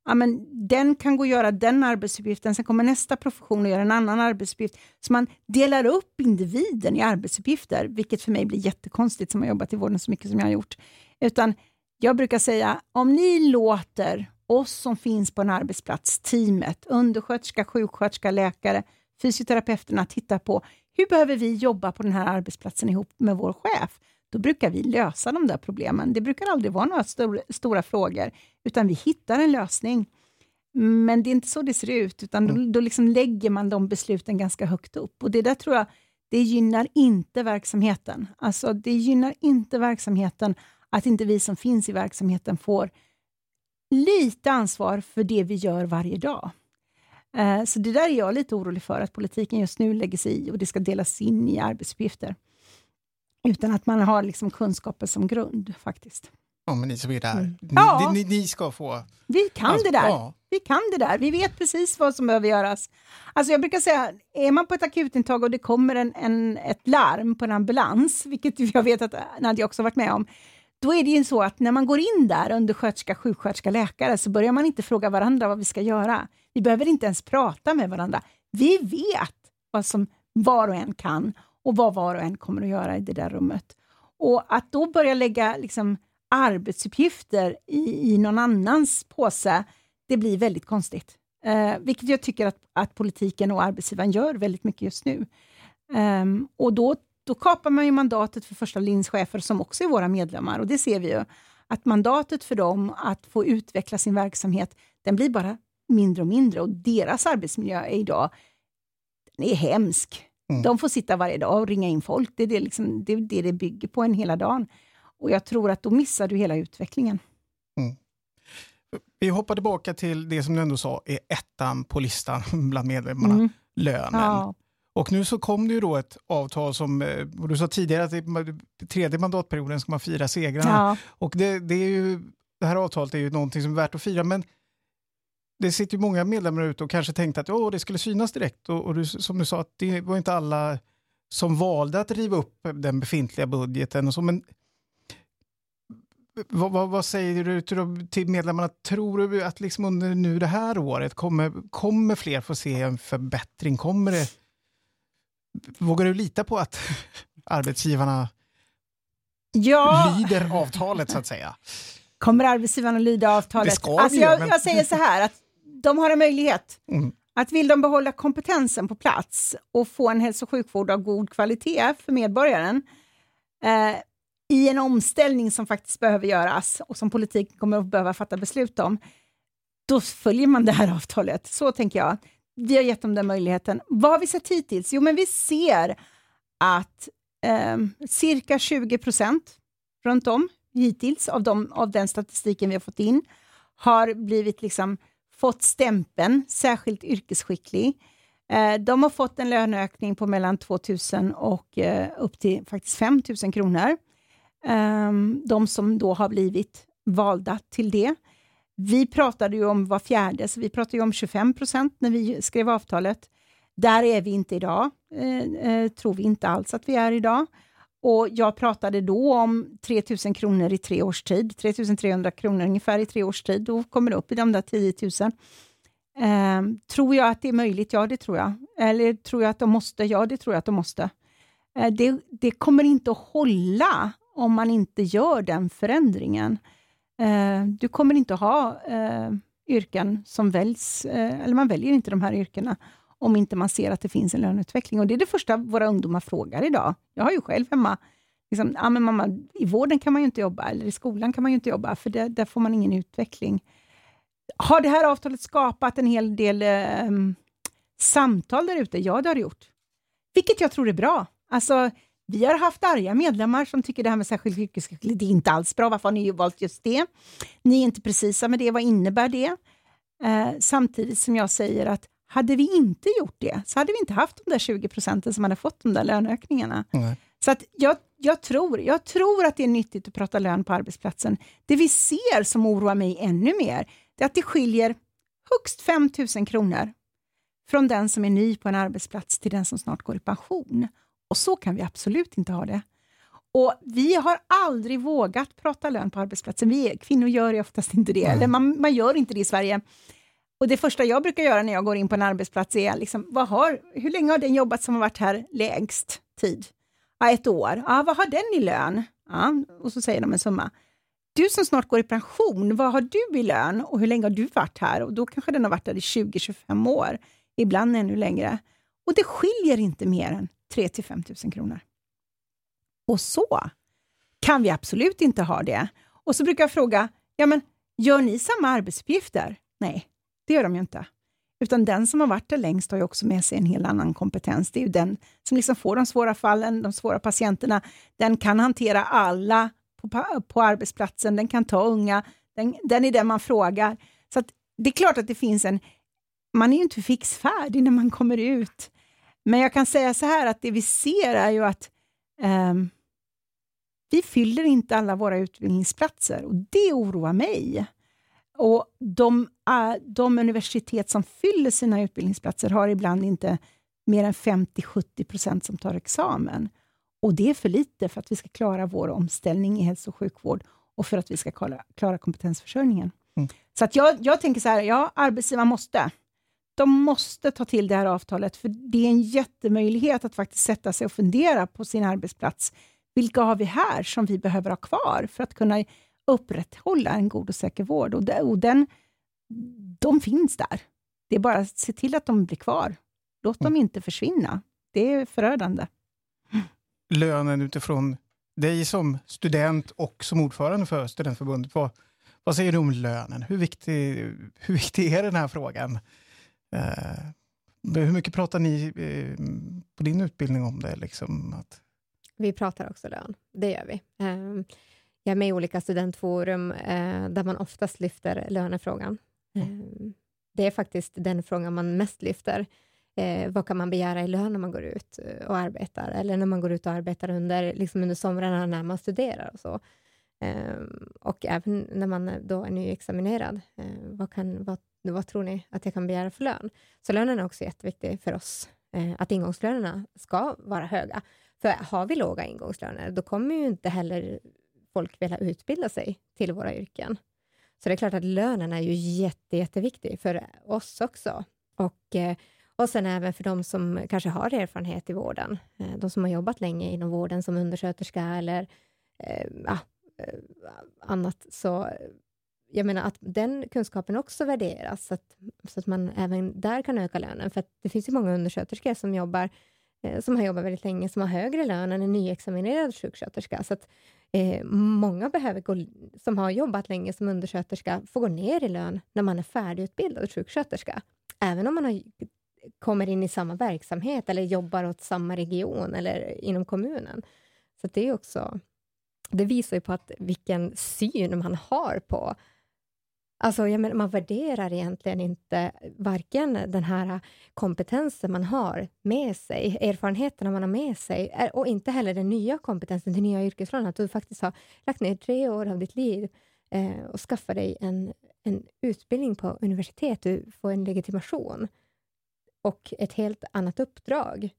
ja, men den kan gå och göra den arbetsuppgiften, sen kommer nästa profession och gör en annan arbetsuppgift. Så man delar upp individen i arbetsuppgifter, vilket för mig blir jättekonstigt som har jobbat i vården så mycket som jag har gjort. Utan jag brukar säga, om ni låter oss som finns på en arbetsplats, teamet, undersköterska, sjuksköterska, läkare, fysioterapeuterna tittar på hur behöver vi jobba på den här arbetsplatsen ihop med vår chef? Då brukar vi lösa de där problemen. Det brukar aldrig vara några stor, stora frågor, utan vi hittar en lösning. Men det är inte så det ser ut, utan mm. då, då liksom lägger man de besluten ganska högt upp. Och Det där tror jag, det gynnar inte verksamheten. Alltså, det gynnar inte verksamheten att inte vi som finns i verksamheten får lite ansvar för det vi gör varje dag. Eh, så det där är jag lite orolig för, att politiken just nu lägger sig i och det ska delas in i arbetsuppgifter. Utan att man har liksom kunskaper som grund faktiskt. Ja, men ni som är där, mm. ni, ja. ni, ni, ska få... Vi kan alltså, det där. Ja. Vi kan det där. Vi vet precis vad som behöver göras. Alltså jag brukar säga, är man på ett akutintag och det kommer en, en, ett larm på en ambulans, vilket jag vet att Nadja också varit med om, då är det ju så att när man går in där, undersköterska, sjuksköterska, läkare, så börjar man inte fråga varandra vad vi ska göra. Vi behöver inte ens prata med varandra. Vi vet vad som var och en kan och vad var och en kommer att göra i det där rummet. Och att då börja lägga liksom, arbetsuppgifter i, i någon annans påse, det blir väldigt konstigt. Eh, vilket jag tycker att, att politiken och arbetsgivaren gör väldigt mycket just nu. Um, och då då kapar man ju mandatet för första linschefer som också är våra medlemmar och det ser vi ju. Att mandatet för dem att få utveckla sin verksamhet, den blir bara mindre och mindre och deras arbetsmiljö är idag den är hemsk. Mm. De får sitta varje dag och ringa in folk. Det är det, liksom, det, det det bygger på en hela dagen. Och jag tror att då missar du hela utvecklingen. Mm. Vi hoppar tillbaka till det som du ändå sa är ettan på listan bland medlemmarna, mm. lönen. Ja. Och nu så kom det ju då ett avtal som, eh, och du sa tidigare att det, tredje mandatperioden ska man fira segrarna. Ja. Och det, det, är ju, det här avtalet är ju någonting som är värt att fira, men det sitter ju många medlemmar ute och kanske tänkte att oh, det skulle synas direkt. Och, och du, som du sa, att det var inte alla som valde att riva upp den befintliga budgeten. Och så, men vad, vad, vad, säger du till, till medlemmarna? Tror du att liksom under nu det här året kommer, kommer fler få se en förbättring? Kommer det Vågar du lita på att, arbetsgivarna Ja, lyder avtalet så att säga. kommer arbetsgivarna lyda avtalet? Det ska alltså vi ju, jag, men- jag säger så här, att de har en möjlighet. Mm. Att vill de behålla kompetensen på plats och få en hälso och sjukvård av god kvalitet för medborgaren eh, i en omställning som faktiskt behöver göras och som politiken kommer att behöva fatta beslut om, då följer man det här avtalet. Så tänker jag. Vi har gett dem den möjligheten. Vad har vi sett hittills? Jo, men vi ser att eh, cirka 20 procent runt om hittills av, de, av den statistiken vi har fått in har blivit liksom fått stämpeln särskilt yrkesskicklig. Eh, de har fått en löneökning på mellan 2 000 och eh, upp till faktiskt 5 000 kronor. Eh, de som då har blivit valda till det. Vi pratade ju om var fjärde, så vi pratade ju om 25 procent när vi skrev avtalet. Där är vi inte idag, eh, eh, tror vi inte alls att vi är idag. Och jag pratade då om 3 000 kronor i tre års tid, 3 300 kronor ungefär i tre års tid. Då kommer det upp i de där 10 000. Eh, tror jag att det är möjligt? Ja, det tror jag. Eller tror jag att de måste? Ja, det tror jag att de måste. Eh, det, det kommer inte att hålla om man inte gör den förändringen. Eh, du kommer inte ha eh, yrken som väljs, eh, eller man väljer inte de här yrkena om inte man ser att det finns en löneutveckling. Och Det är det första våra ungdomar frågar idag. Jag har ju själv hemma, liksom, ah, men mamma, i vården kan man ju inte jobba, eller i skolan kan man ju inte jobba, för det, där får man ingen utveckling. Har det här avtalet skapat en hel del eh, samtal där ute? Ja, det har det gjort. Vilket jag tror är bra. Alltså, vi har haft arga medlemmar som tycker det här med särskild yrkesskicklighet, är inte alls bra. Varför har ni valt just det? Ni är inte precisa med det. Vad innebär det? Eh, samtidigt som jag säger att hade vi inte gjort det, så hade vi inte haft de där 20 procenten som hade fått de där löneökningarna. Nej. Så att jag, jag, tror, jag tror att det är nyttigt att prata lön på arbetsplatsen. Det vi ser som oroar mig ännu mer, det är att det skiljer högst 5 000 kronor från den som är ny på en arbetsplats till den som snart går i pension. Och så kan vi absolut inte ha det. Och Vi har aldrig vågat prata lön på arbetsplatsen. Vi kvinnor gör ju oftast inte det, eller man, man gör inte det i Sverige. Och Det första jag brukar göra när jag går in på en arbetsplats är liksom, vad har, hur länge har den jobbat som har varit här lägst tid? Ja, ett år. Ja, vad har den i lön? Ja, och så säger de en summa. Du som snart går i pension, vad har du i lön och hur länge har du varit här? Och Då kanske den har varit där i 20-25 år, ibland ännu längre. Och det skiljer inte mer än 3 till 5 000 kronor. Och så kan vi absolut inte ha det. Och så brukar jag fråga, ja men gör ni samma arbetsuppgifter? Nej, det gör de ju inte. Utan den som har varit där längst har ju också med sig en helt annan kompetens. Det är ju den som liksom får de svåra fallen, de svåra patienterna. Den kan hantera alla på, på arbetsplatsen, den kan ta unga, den, den är den man frågar. Så att det är klart att det finns en... Man är ju inte fixfärdig när man kommer ut. Men jag kan säga så här att det vi ser är ju att ehm, vi fyller inte alla våra utbildningsplatser och det oroar mig. Och de, de universitet som fyller sina utbildningsplatser har ibland inte mer än 50-70 procent som tar examen. Och det är för lite för att vi ska klara vår omställning i hälso och sjukvård och för att vi ska klara, klara kompetensförsörjningen. Mm. Så att jag, jag tänker så här, ja, arbetsgivaren måste. De måste ta till det här avtalet, för det är en jättemöjlighet att faktiskt sätta sig och fundera på sin arbetsplats. Vilka har vi här som vi behöver ha kvar för att kunna upprätthålla en god och säker vård? Och, det, och den, de finns där. Det är bara att se till att de blir kvar. Låt dem inte försvinna. Det är förödande. Lönen utifrån dig som student och som ordförande för Studentförbundet. Vad, vad säger du om lönen? Hur viktig, hur viktig är den här frågan? Eh, hur mycket pratar ni eh, på din utbildning om det? Liksom, att, Vi pratar också lön, det gör vi. Ehm, Jag är med i olika studentforum eh, där man oftast lyfter lönefrågan. Ehm, Det är faktiskt den frågan man mest lyfter. Eh, vad kan man begära i lön när man går ut eh, och arbetar? Eller när man går ut och arbetar under, liksom under somrarna när man studerar och så. Ehm, och även när man då är nyexaminerad. Eh, vad, kan, vad, vad tror ni att jag kan begära för lön? Så lönen är också jätteviktig för oss. Eh, att ingångslönerna ska vara höga. För har vi låga ingångslöner, då kommer ju inte heller folk vilja utbilda sig till våra yrken. Så det är klart att lönen är ju jätte, jätteviktig för oss också. Och eh, Och sen även för de som kanske har erfarenhet i vården, eh, de som har jobbat länge inom vården som undersköterska eller eh, ja, eh, annat. Så jag menar att den kunskapen också värderas, så att, så att man även där kan öka lönen. För det finns ju många undersköterskor som jobbar eh, som har jobbat väldigt länge, som har högre lön än en nyexaminerad sjuksköterska. Så att, eh, många behöver gå, som har jobbat länge som undersköterska får gå ner i lön när man är färdigutbildad sjuksköterska. Även om man har, kommer in i samma verksamhet eller jobbar åt samma region eller inom kommunen. Så det är också det visar ju på att vilken syn man har på Alltså, jag menar, man värderar egentligen inte varken den här kompetensen man har med sig, erfarenheterna man har med sig eh, och inte heller den nya kompetensen, den nya yrkesrollen. Att du faktiskt har lagt ner tre år av ditt liv eh, och skaffat dig en, en utbildning på universitet, du får en legitimation och ett helt annat uppdrag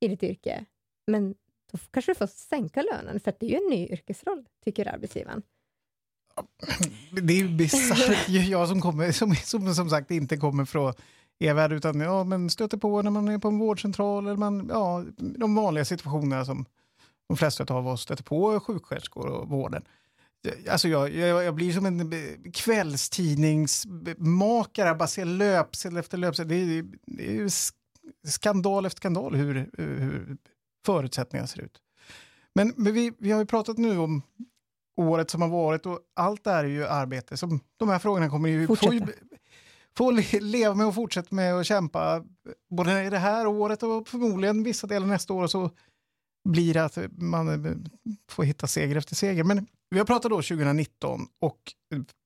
i ditt yrke. Men då kanske du får sänka lönen, för det är ju en ny yrkesroll, tycker arbetsgivaren. Det är ju bisarrt. Jag som, kommer, som, som, som sagt inte kommer från e-värld utan ja, men stöter på när man är på en vårdcentral eller man, ja, de vanliga situationerna som de flesta av oss stöter på sjuksköterskor och vården. Alltså jag, jag, jag, blir som en kvällstidningsmakare, bara ser löpsedel efter löpsedel. Det är, det är skandal efter skandal hur, hur förutsättningarna ser ut. Men, men vi, vi har ju pratat nu om året som har varit och allt det här är ju arbete som de här frågorna kommer ju få, få leva med och fortsätta med och kämpa både i det här året och förmodligen vissa delar nästa år så blir det att man får hitta seger efter seger. Men vi har pratat då 2019 och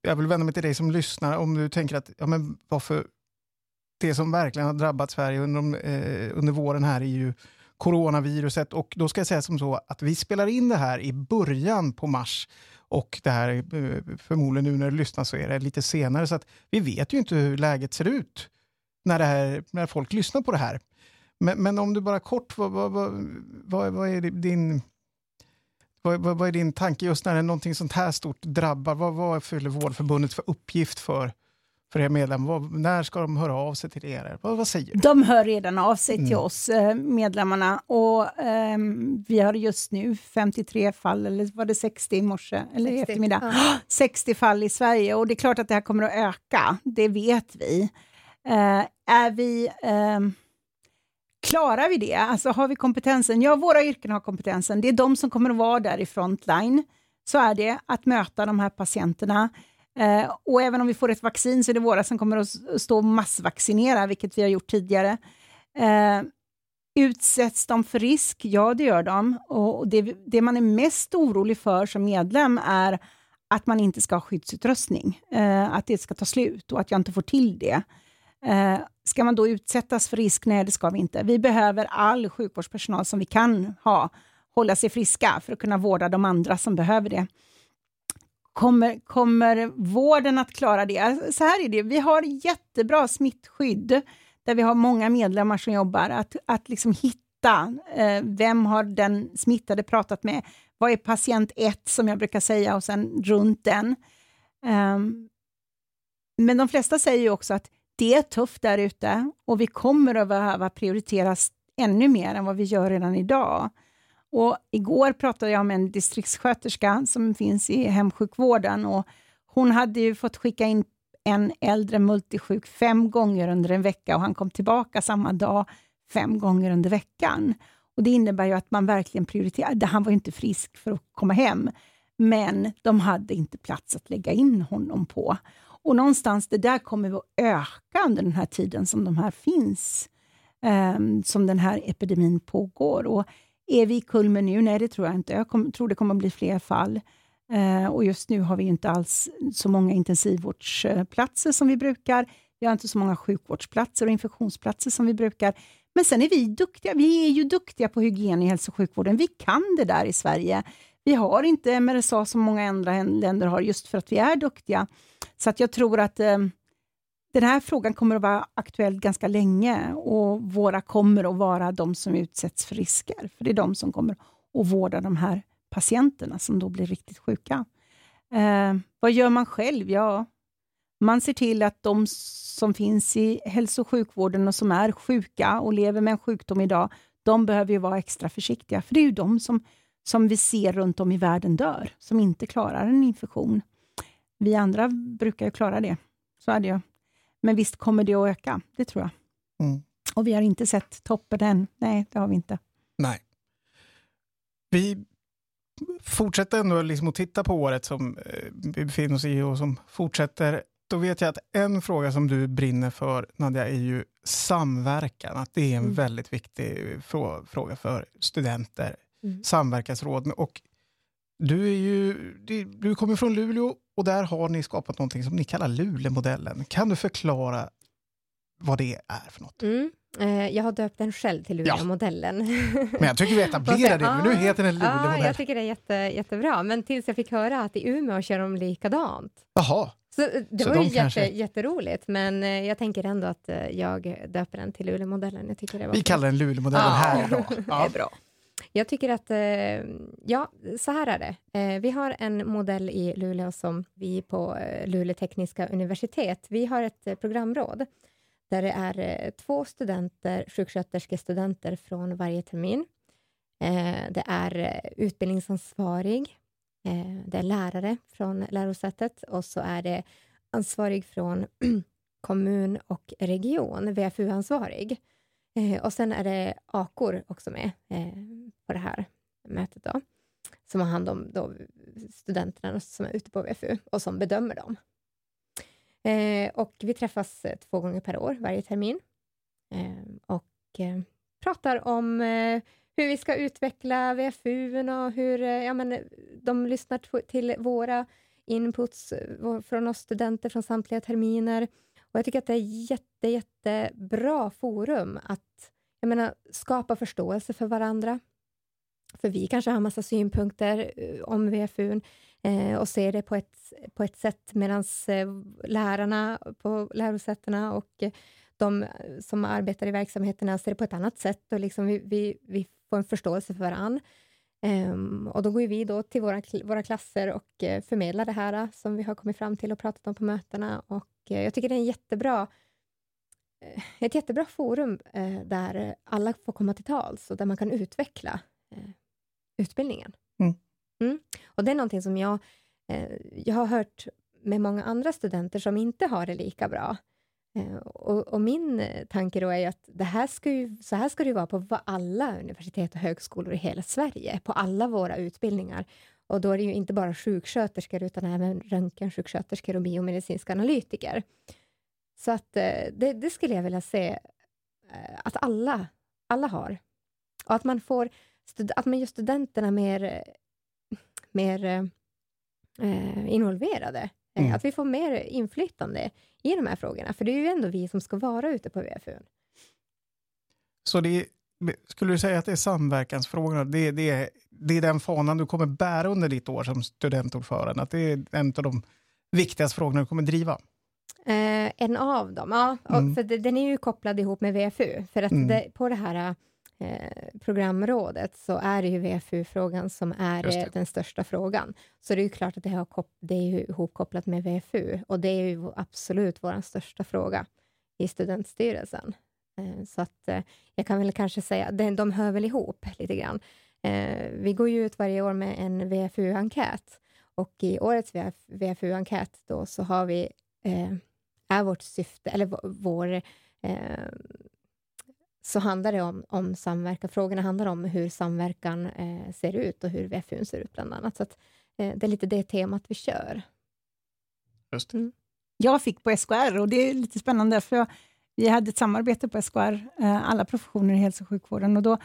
jag vill vända mig till dig som lyssnar om du tänker att ja, men varför det som verkligen har drabbat Sverige under, eh, under våren här är ju coronaviruset. Och då ska jag säga som så att vi spelar in det här i början på mars. Och det här, eh, förmodligen nu när du lyssnar så är det lite senare. Så att vi vet ju inte hur läget ser ut när, det här, när folk lyssnar på det här. Men, men om du bara kort, vad, vad, vad, vad är din vad, vad, vad, är din tanke just när det är någonting sånt här stort drabbar? Vad, vad fyller Vårdförbundet för uppgift för för er medlemmar? När ska de höra av sig till er? Vad, vad säger du? De hör redan av sig till mm. oss, eh, medlemmarna. Och, um, vi har just nu 53 fall, eller var det 60 i morse? Eller 60. i eftermiddag? Ja. 60 fall i Sverige och det är klart att det här kommer att öka, det vet vi. Uh, är vi... Um, Klarar vi det? Alltså har vi kompetensen? Ja, våra yrken har kompetensen. Det är de som kommer att vara där i frontline. Så är det, att möta de här patienterna. Eh, och även om vi får ett vaccin så är det våra som kommer att stå och massvaccinera, vilket vi har gjort tidigare. Eh, utsätts de för risk? Ja, det gör de. Och det, det, man är mest orolig för som medlem är att man inte ska ha skyddsutrustning, eh, att det ska ta slut och att jag inte får till det. Eh, ska man då utsättas för risk? Nej, det ska vi inte. Vi behöver all sjukvårdspersonal som vi kan ha, hålla sig friska för att kunna vårda de andra som behöver det. Kommer, kommer vården att klara det? Alltså, så här är det, vi har jättebra smittskydd där vi har många medlemmar som jobbar. Att, att liksom hitta eh, vem har den smittade pratat med? Vad är patient 1 som jag brukar säga och sen runt den. Um, men de flesta säger ju också att det är tufft där ute och vi kommer att behöva prioriteras ännu mer än vad vi gör redan idag. Och igår pratade jag med en distriktssköterska som finns i hemsjukvården och hon hade ju fått skicka in en äldre multisjuk fem gånger under en vecka och han kom tillbaka samma dag fem gånger under veckan. Och Det innebär ju att man verkligen prioriterar. Han var ju inte frisk för att komma hem, men de hade inte plats att lägga in honom på. Och någonstans, det där kommer att öka under den här tiden som de här finns, um, som den här epidemin pågår. Och är vi i kulmen nu? Nej, det tror jag inte. Jag kom, tror det kommer att bli fler fall. Eh, och just nu har vi inte alls så många intensivvårdsplatser som vi brukar. Vi har inte så många sjukvårdsplatser och infektionsplatser som vi brukar. Men sen är vi duktiga. Vi är ju duktiga på hygien i hälso och sjukvården. Vi kan det där i Sverige. Vi har inte MRSA som många andra länder har, just för att vi är duktiga. Så att jag tror att eh, den här frågan kommer att vara aktuell ganska länge och våra kommer att vara de som utsätts för risker, för det är de som kommer att vårda de här patienterna som då blir riktigt sjuka. Eh, vad gör man själv? Ja, Man ser till att de som finns i hälso och sjukvården och som är sjuka och lever med en sjukdom idag, de behöver ju vara extra försiktiga, för det är ju de som, som vi ser runt om i världen dör, som inte klarar en infektion. Vi andra brukar ju klara det, så är det ju. Men visst kommer det att öka, det tror jag. Mm. Och vi har inte sett toppen än. Nej, det har vi inte. Nej. Vi fortsätter ändå liksom att titta på året som eh, vi befinner oss i och som fortsätter. Då vet jag att en fråga som du brinner för, Nadja, är ju samverkan. Att det är en mm. väldigt viktig fråga för studenter. Mm. Samverkansråd. Och du, är ju, du kommer från Luleå och där har ni skapat någonting som ni kallar Luleåmodellen. Kan du förklara vad det är för något? Mm. Eh, jag har döpt den själv till Luleåmodellen. Ja. Men jag tycker vi etablerar det, men nu heter den Luleåmodellen. Ja, jag tycker det är jätte, jättebra, men tills jag fick höra att i Umeå kör de likadant. Jaha. Så eh, det så var de ju kanske... jätte, jätteroligt, men eh, jag tänker ändå att jag döper den till Luleåmodellen. Jag tycker det var vi kallar den Luleåmodellen ja. här idag. Ja. det är bra. Jag tycker att, eh, ja, så här är det. Eh, vi har en modell i Luleå som vi på eh, Luleå tekniska universitet, vi har ett programråd där det är två studenter, sjuksköterskestudenter från varje termin. Det är utbildningsansvarig, det är lärare från lärosätet och så är det ansvarig från kommun och region, VFU-ansvarig. Eh, och sen är det AKOR också med eh, på det här mötet då, som har hand om då studenterna som är ute på VFU och som bedömer dem. Eh, och vi träffas eh, två gånger per år, varje termin. Eh, och eh, pratar om eh, hur vi ska utveckla VFU och hur eh, ja, men, de lyssnar till våra inputs från oss studenter från samtliga terminer. Och Jag tycker att det är jätte, jättebra forum att jag menar, skapa förståelse för varandra. För vi kanske har massa synpunkter eh, om VFU eh, och ser det på ett, på ett sätt medan eh, lärarna på lärosätena och eh, de som arbetar i verksamheterna ser det på ett annat sätt och liksom vi, vi, vi får en förståelse för varandra. Um, ehm, och då går vi då till våra, våra klasser och förmedlar det här som vi har kommit fram till och pratat om på mötena. Och jag tycker det är en jättebra, ett jättebra forum där alla får komma till tals och där man kan utveckla utbildningen. Mm. Mm. Och det är någonting som jag, eh, jag har hört med många andra studenter som inte har det lika bra. Eh, och, och, min tanke då är att det här ska ju, så här ska det vara på alla universitet och högskolor i hela Sverige, på alla våra utbildningar. Och då är det ju inte bara sjuksköterskor utan även röntgensjuksköterskor och biomedicinska analytiker. Så att eh, det, det, skulle jag vilja se eh, att alla, alla har. Och att man får att man gör studenterna mer mer eh, involverade. Eh, mm. Att vi får mer inflytande i de här frågorna, för det är ju ändå vi som ska vara ute på VFU. Så det skulle du säga att det är samverkansfrågorna, det, det, är, det är den fanan du kommer bära under ditt år som studentordförande, att det är en av de viktigaste frågorna du kommer driva? Eh, en av dem, ja. Mm. för det, den är ju kopplad ihop med VFU, för att mm. det, på det här Eh, programrådet så är det ju VFU-frågan som är den största frågan. Så det är ju klart att det, har det är ju ihopkopplat med VFU och det är ju absolut vår största fråga i studentstyrelsen. Eh, så att eh, jag kan väl kanske säga, att de hör väl ihop lite grann. Vi går ju ut varje år med en VFU-enkät och i årets VFU-enkät då så har vi, är vårt syfte, eller vår så handlar det om, om samverkan. Frågorna handlar om hur samverkan eh, ser ut och hur VFU ser ut, bland annat. Så att, eh, det är lite det temat vi kör. Just mm. Jag fick på SKR och det är lite spännande, för jag, vi hade ett samarbete på SKR, eh, alla professioner i hälso och sjukvården, och då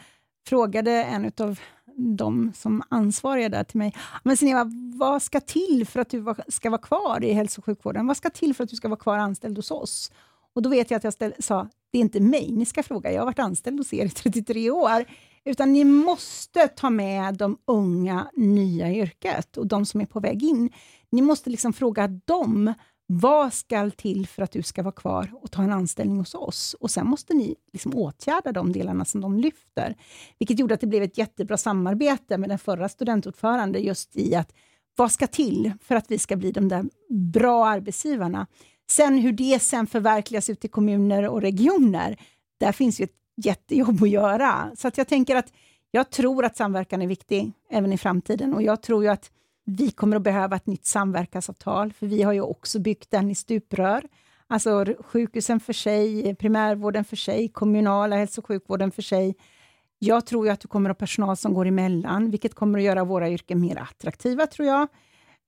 frågade en av de som ansvariga där till mig, men Sineva, vad ska till för att du ska vara kvar i hälso och sjukvården? Vad ska till för att du ska vara kvar anställd hos oss? Och Då vet jag att jag ställ, sa, det är inte mig ni ska fråga, jag har varit anställd hos er i 33 år, utan ni måste ta med de unga nya i yrket och de som är på väg in. Ni måste liksom fråga dem, vad ska till för att du ska vara kvar och ta en anställning hos oss? Och Sen måste ni liksom åtgärda de delarna som de lyfter. Vilket gjorde att det blev ett jättebra samarbete med den förra studentordförande just i att vad ska till för att vi ska bli de där bra arbetsgivarna Sen hur det sen förverkligas ute i kommuner och regioner, där finns ju ett jättejobb att göra. Så att jag tänker att jag tror att samverkan är viktig även i framtiden och jag tror ju att vi kommer att behöva ett nytt samverkansavtal, för vi har ju också byggt den i stuprör. Alltså sjukhusen för sig, primärvården för sig, kommunala hälso och sjukvården för sig. Jag tror ju att du kommer att ha personal som går emellan, vilket kommer att göra våra yrken mer attraktiva, tror jag.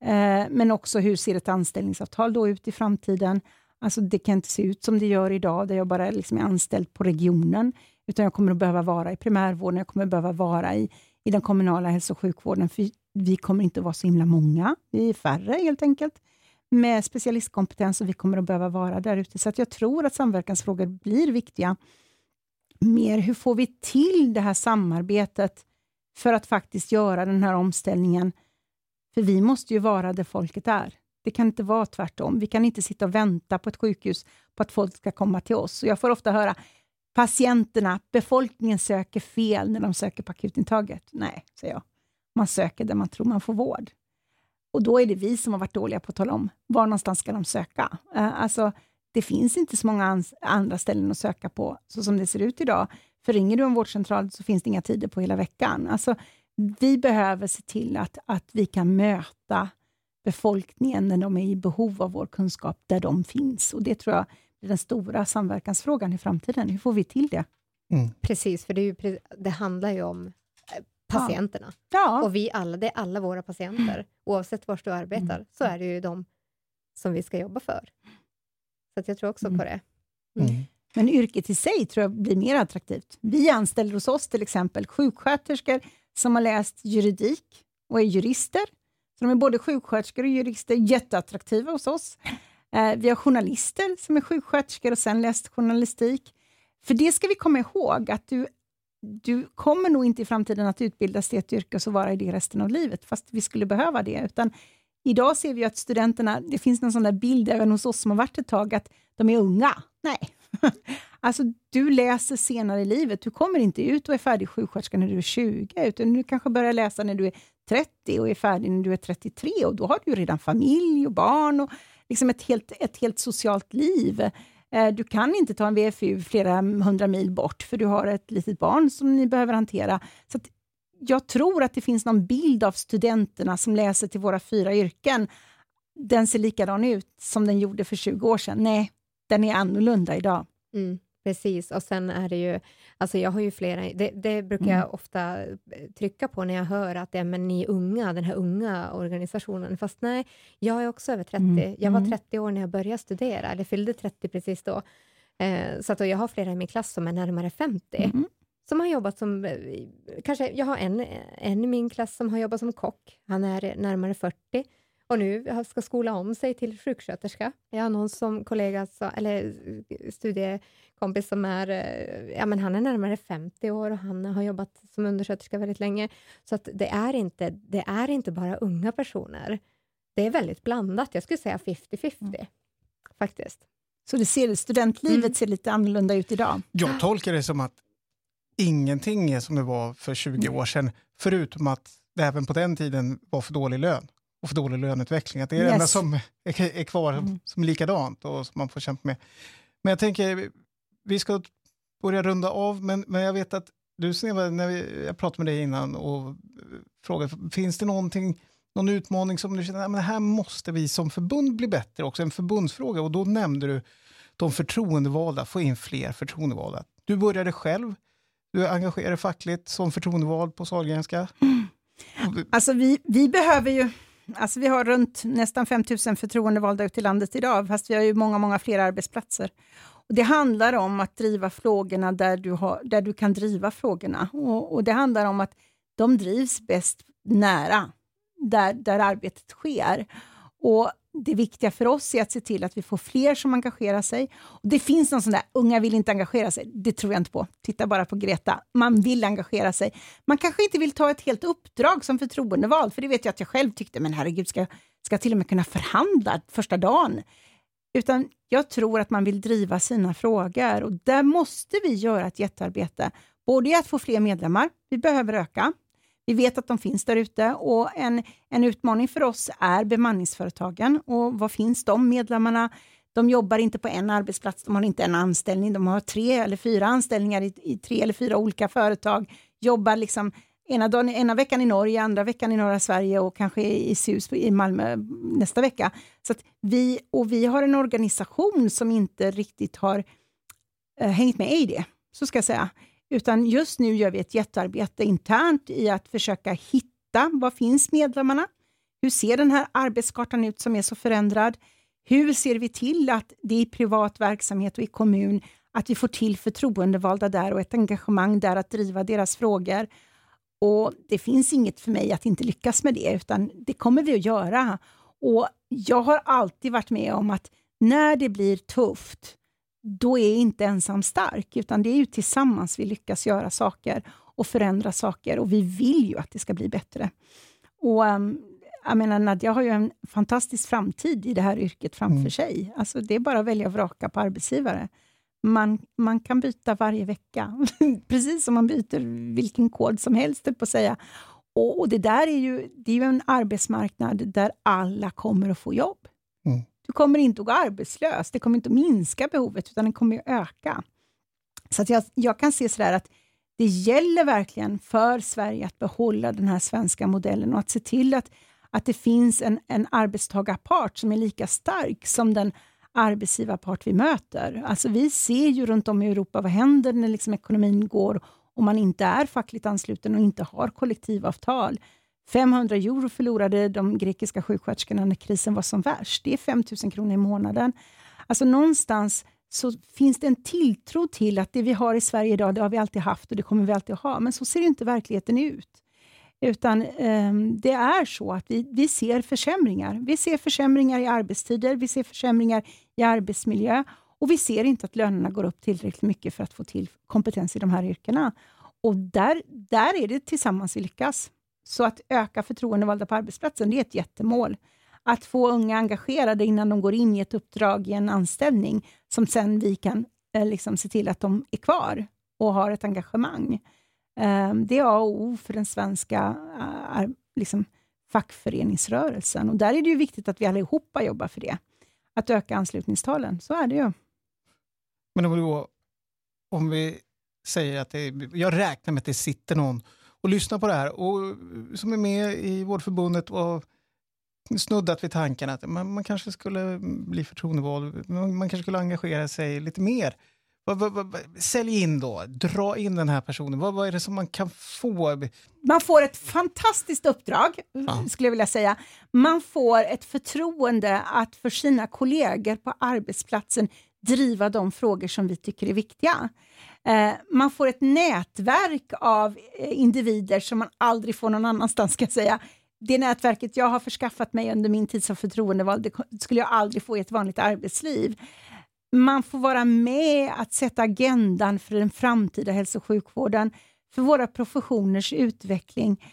Eh, men också hur ser ett anställningsavtal då ut i framtiden? Alltså det kan inte se ut som det gör idag, där jag bara liksom är anställd på regionen, utan jag kommer att behöva vara i primärvården, jag kommer att behöva vara i, i den kommunala hälso och sjukvården, för vi kommer inte att vara så himla många, vi är färre helt enkelt, med specialistkompetens och vi kommer att behöva vara där ute. Så att jag tror att samverkansfrågor blir viktiga. Mer hur får vi till det här samarbetet för att faktiskt göra den här omställningen? För vi måste ju vara där folket är. Det kan inte vara tvärtom. Vi kan inte sitta och vänta på ett sjukhus på att folk ska komma till oss. Och jag får ofta höra patienterna, befolkningen söker fel när de söker på akutintaget. Nej, säger jag. Man söker där man tror man får vård. Och då är det vi som har varit dåliga på att tala om var någonstans ska de söka. Uh, alltså, det finns inte så många andra ställen att söka på, så som det ser ut idag. För ringer du en vårdcentral så finns det inga tider på hela veckan. Alltså, vi behöver se till att, att vi kan möta befolkningen när de är i behov av vår kunskap där de finns. Och Det tror jag är den stora samverkansfrågan i framtiden. Hur får vi till det? Mm. Precis, för det, ju, det, handlar ju om eh, patienterna. Ja. Och vi alla, det är alla våra patienter. Oavsett var du arbetar, mm. så är det ju de som vi ska jobba för. Så jag tror också mm. på det. Mm. mm. Men yrket i sig tror jag blir mer attraktivt. Vi anställer hos oss till exempel sjuksköterskor som har läst juridik och är jurister. Så de är både sjuksköterskor och jurister, jätteattraktiva hos oss. Eh, vi har journalister som är sjuksköterskor och sen läst journalistik. För det ska vi komma ihåg, att du, du kommer nog inte i framtiden att utbildas till ett yrke och så vara i det resten av livet, fast vi skulle behöva det. Utan idag ser vi att studenterna, det finns någon sån där bild även hos oss som har varit ett tag, att de är unga. Nej, alltså du läser senare i livet. Du kommer inte ut och är färdig sjuksköterska när du är 20, utan du kanske börjar läsa när du är 30 och är färdig när du är 33 och då har du redan familj och barn och liksom ett, helt, ett helt socialt liv. Eh, du kan inte ta en VFU flera hundra mil bort, för du har ett litet barn som ni behöver hantera. Så jag tror att det finns någon bild av studenterna som läser till våra fyra yrken. Den ser likadan ut som den gjorde för 20 år sedan. Nej, den är annorlunda idag. Mm, precis, och sen är det ju, alltså jag har ju flera, det, det brukar mm. jag ofta eh, trycka på när jag hör att ja, men ni är unga, den här unga organisationen, fast nej, jag är också över 30. Mm. Jag var 30 mm. år när jag började studera, eller fyllde 30 precis då. Eh, så att, jag har flera i min klass som är närmare 50 mm. som har jobbat som, eh, kanske, jag har en, en i min klass som har jobbat som kock, han är närmare 40 och nu ska skola om sig till sjuksköterska. Jag har någon som kollega, eller studiekompis som är, eh, ja men han är närmare 50 år och han har jobbat som undersköterska väldigt länge. Så att det, är inte, det är inte bara unga personer. Det är väldigt blandat, jag skulle säga 50-50 mm. faktiskt. Så det ser, studentlivet mm. ser lite annorlunda ut idag? Jag tolkar det som att ingenting är som det var för 20 mm. år sedan, förutom att det även på den tiden var för dålig lön och för dålig löneutveckling. Att det är yes. det enda som är, är kvar mm. som är likadant och som man får kämpa med. Men jag tänker, vi ska börja runda av, men, men jag vet att du Sneva, när vi, jag pratade med dig innan och frågade, finns det någonting, någon utmaning som du känner, att här måste vi som förbund bli bättre också, en förbundsfråga, och då nämnde du de förtroendevalda, få in fler förtroendevalda. Du började själv, du är engagerad fackligt som förtroendevald på Sahlgrenska. Mm. Alltså vi, vi behöver ju Alltså vi har runt nästan 5 000 förtroendevalda ute i landet idag, fast vi har ju många, många fler arbetsplatser. Och det handlar om att driva frågorna där du, har, där du kan driva frågorna. Och, och det handlar om att de drivs bäst nära, där, där arbetet sker. Och det viktiga för oss är att se till att vi får fler som engagerar sig. Det finns någon sån där, unga vill inte engagera sig. Det tror jag inte på. Titta bara på Greta. Man vill engagera sig. Man kanske inte vill ta ett helt uppdrag som förtroendevald, för det vet jag att jag själv tyckte, men herregud, ska, ska jag till och med kunna förhandla första dagen? Utan jag tror att man vill driva sina frågor och där måste vi göra ett jättearbete. Både i att få fler medlemmar, vi behöver öka, vi vet att de finns där ute och en, en utmaning för oss är bemanningsföretagen. Och var finns de medlemmarna? De jobbar inte på en arbetsplats, de har inte en anställning, de har tre eller fyra anställningar i, i tre eller fyra olika företag, jobbar liksom ena, dagen, ena veckan i Norge, andra veckan i norra Sverige och kanske i SUS i Malmö nästa vecka. Så vi, och vi har en organisation som inte riktigt har eh, hängt med i det, så ska jag säga. Utan just nu gör vi ett jättearbete internt i att försöka hitta, var finns medlemmarna? Hur ser den här arbetskartan ut som är så förändrad? Hur ser vi till att det är i privat verksamhet och i kommun, att vi får till förtroendevalda där och ett engagemang där att driva deras frågor? Och Det finns inget för mig att inte lyckas med det, utan det kommer vi att göra. Och Jag har alltid varit med om att när det blir tufft, då är inte ensam stark, utan det är ju tillsammans vi lyckas göra saker och förändra saker och vi vill ju att det ska bli bättre. Och um, jag menar, Nadja har ju en fantastisk framtid i det här yrket framför mm. sig. Alltså, det är bara att välja och vraka på arbetsgivare. Man, man kan byta varje vecka, precis som man byter vilken kod som helst, på att säga. Och, och, det där är ju, det är ju en arbetsmarknad där alla kommer att få jobb. Mm. Du kommer inte att gå arbetslös, det kommer inte att minska behovet, utan det kommer att öka. Så att jag, jag kan se sådär att det gäller verkligen för Sverige att behålla den här svenska modellen och att se till att, att det finns en, en arbetstagarpart som är lika stark som den arbetsgivarpart vi möter. Alltså vi ser ju runt om i Europa vad händer när liksom ekonomin går om man inte är fackligt ansluten och inte har kollektivavtal. 500 euro förlorade de grekiska sjuksköterskorna när krisen var som värst. Det är 5 000 kronor i månaden. Alltså någonstans så finns det en tilltro till att det vi har i Sverige idag, det har vi alltid haft och det kommer vi alltid ha. Men så ser inte verkligheten ut. Utan um, det är så att vi, vi ser försämringar. Vi ser försämringar i arbetstider, vi ser försämringar i arbetsmiljö och vi ser inte att lönerna går upp tillräckligt mycket för att få till kompetens i de här yrkena. Och där, där är det tillsammans vi lyckas. Så att öka förtroendevalda på arbetsplatsen, det är ett jättemål. Att få unga engagerade innan de går in i ett uppdrag i en anställning, som sen vi kan eh, liksom se till att de är kvar och har ett engagemang. Eh, det är A och O för den svenska eh, liksom, fackföreningsrörelsen. Och där är det ju viktigt att vi allihopa jobbar för det. Att öka anslutningstalen, så är det ju. Men om, då, om vi säger att det, jag räknar med att det sitter någon och lyssnar på det här och som är med i Vårdförbundet och snuddat vid tanken att man, man kanske skulle bli förtroendevald, man, man kanske skulle engagera sig lite mer. Sälj in då, dra in den här personen. Vad, vad är det som man kan få? Man får ett fantastiskt uppdrag, ja. skulle jag vilja säga. Man får ett förtroende att för sina kollegor på arbetsplatsen driva de frågor som vi tycker är viktiga. Eh, man får ett nätverk av eh, individer som man aldrig får någon annanstans, ska jag säga. Det nätverket jag har förskaffat mig under min tid som förtroendevald, det skulle jag aldrig få i ett vanligt arbetsliv. Man får vara med att sätta agendan för den framtida hälso och sjukvården, för våra professioners utveckling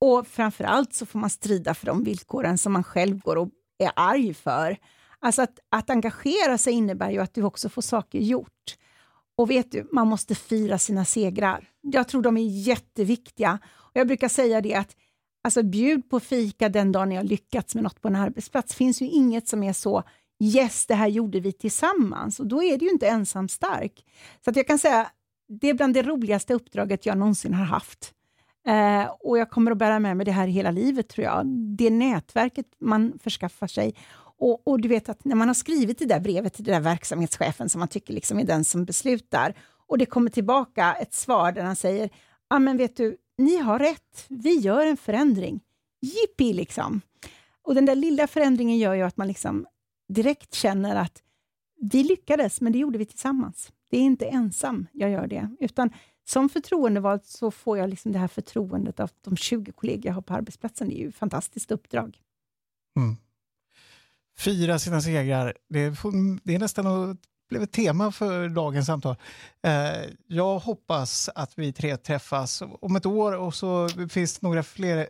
och framför allt så får man strida för de villkoren som man själv går och är arg för. Alltså att, att engagera sig innebär ju att du också får saker gjort. Och vet du, man måste fira sina segrar. Jag tror de är jätteviktiga. Och jag brukar säga det att alltså, bjud på fika den dagen ni har lyckats med något på en arbetsplats. Det finns ju inget som är så yes, det här gjorde vi tillsammans. Och då är du ju inte ensam stark. Så att jag kan säga, det är bland det roligaste uppdraget jag någonsin har haft. Eh, och jag kommer att bära med mig det här hela livet, tror jag. Det nätverket man förskaffar sig. Och, och, du vet att när man har skrivit det där brevet till den där verksamhetschefen som man tycker liksom är den som beslutar och det kommer tillbaka ett svar där han säger ja men vet du, ni har rätt, vi gör en förändring. Jippi liksom! Och den där lilla förändringen gör ju att man liksom direkt känner att vi lyckades, men det gjorde vi tillsammans. Det är inte ensam jag gör det, utan som förtroendevald så får jag liksom det här förtroendet av de 20 kollegor jag har på arbetsplatsen. Det är ju ett fantastiskt uppdrag. Mm. Fira sina segrar, det är, det är nästan ett, blev ett tema för dagens samtal. Eh, jag hoppas att vi tre träffas om ett år och så finns det några fler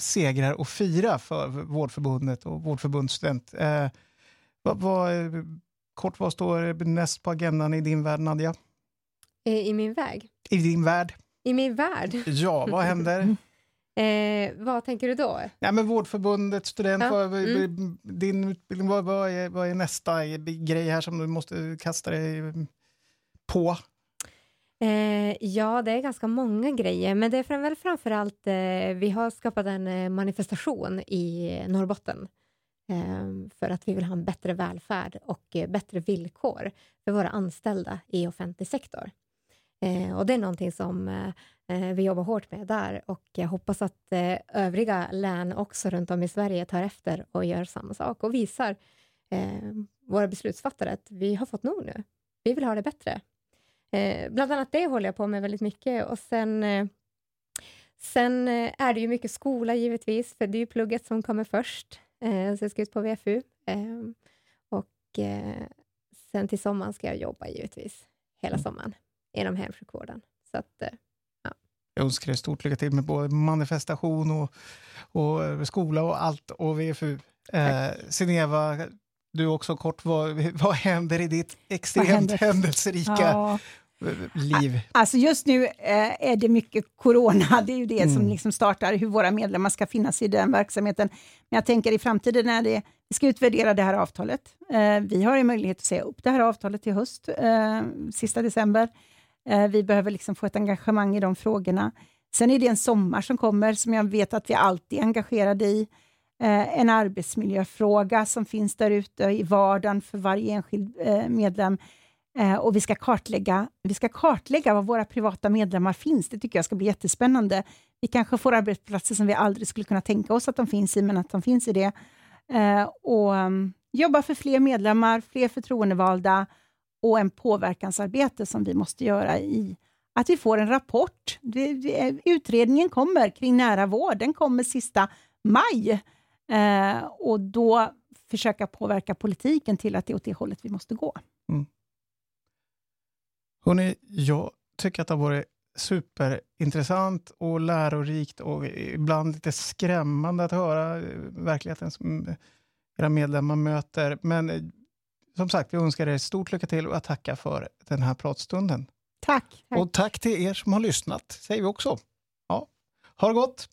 segrar att fira för Vårdförbundet och Vårdförbundsstudent. Eh, vad, vad, kort, vad står näst på agendan i din värld, Nadja? I min väg? I din värld? I min värld? Ja, vad händer? Eh, vad tänker du då? Ja, men Vårdförbundet, student, Ja, vad, mm. din utbildning, vad, vad, är, vad är nästa grej här som du måste kasta dig på? Eh, ja, det är ganska många grejer, men det är väl framför allt, eh, vi har skapat en eh, manifestation i Norrbotten eh, för att vi vill ha en bättre välfärd och eh, bättre villkor för våra anställda i offentlig sektor. Eh, och det är någonting som eh, eh, vi jobbar hårt med där och jag hoppas att eh, övriga län också runt om i Sverige tar efter och gör samma sak och visar eh, våra beslutsfattare att vi har fått nog nu. Vi vill ha det bättre. Eh, bland annat det håller jag på med väldigt mycket och sen Sen är det ju mycket skola givetvis, för det är ju plugget som kommer först. Så jag ska ut på VFU. Och sen till sommaren ska jag jobba givetvis, hela sommaren, inom hemsjukvården. Så att, eh, Jag önskar dig stort lycka till med både manifestation och, och skola och allt och VFU. Eh, Sineva, du också kort, vad, vad händer i ditt extremt händelserika Ja. liv? Alltså just nu eh, är det mycket corona, det är ju det som Mm. liksom startar hur våra medlemmar ska finnas i den verksamheten. Men jag tänker i framtiden när det, vi ska utvärdera det här avtalet. Eh, vi har ju möjlighet att säga upp det här avtalet till höst, eh, sista december. Eh, vi behöver liksom få ett engagemang i de frågorna. Sen är det en sommar som kommer som jag vet att vi alltid är engagerade i. Eh, en arbetsmiljöfråga som finns där ute i vardagen för varje enskild eh, medlem. Och vi ska, kartlägga, vi ska kartlägga var våra privata medlemmar finns. Det tycker jag ska bli jättespännande. Vi kanske får arbetsplatser som vi aldrig skulle kunna tänka oss att de finns i, men att de finns i det. Och mm, jobba för fler medlemmar, fler förtroendevalda och en påverkansarbete som vi måste göra i att vi får en rapport. Utredningen kommer kring nära vård, den kommer sista maj. Eh, och då försöka påverka politiken till att det är åt det hållet vi måste gå. Mm. Hörrni, jag tycker att det har varit superintressant och lärorikt och ibland lite skrämmande att höra verkligheten som mm, era medlemmar möter. Men som sagt, vi önskar er stort lycka till och jag tackar för den här pratstunden. Tack! Och tack till er som har lyssnat, säger vi också. Ja. Ha det gott!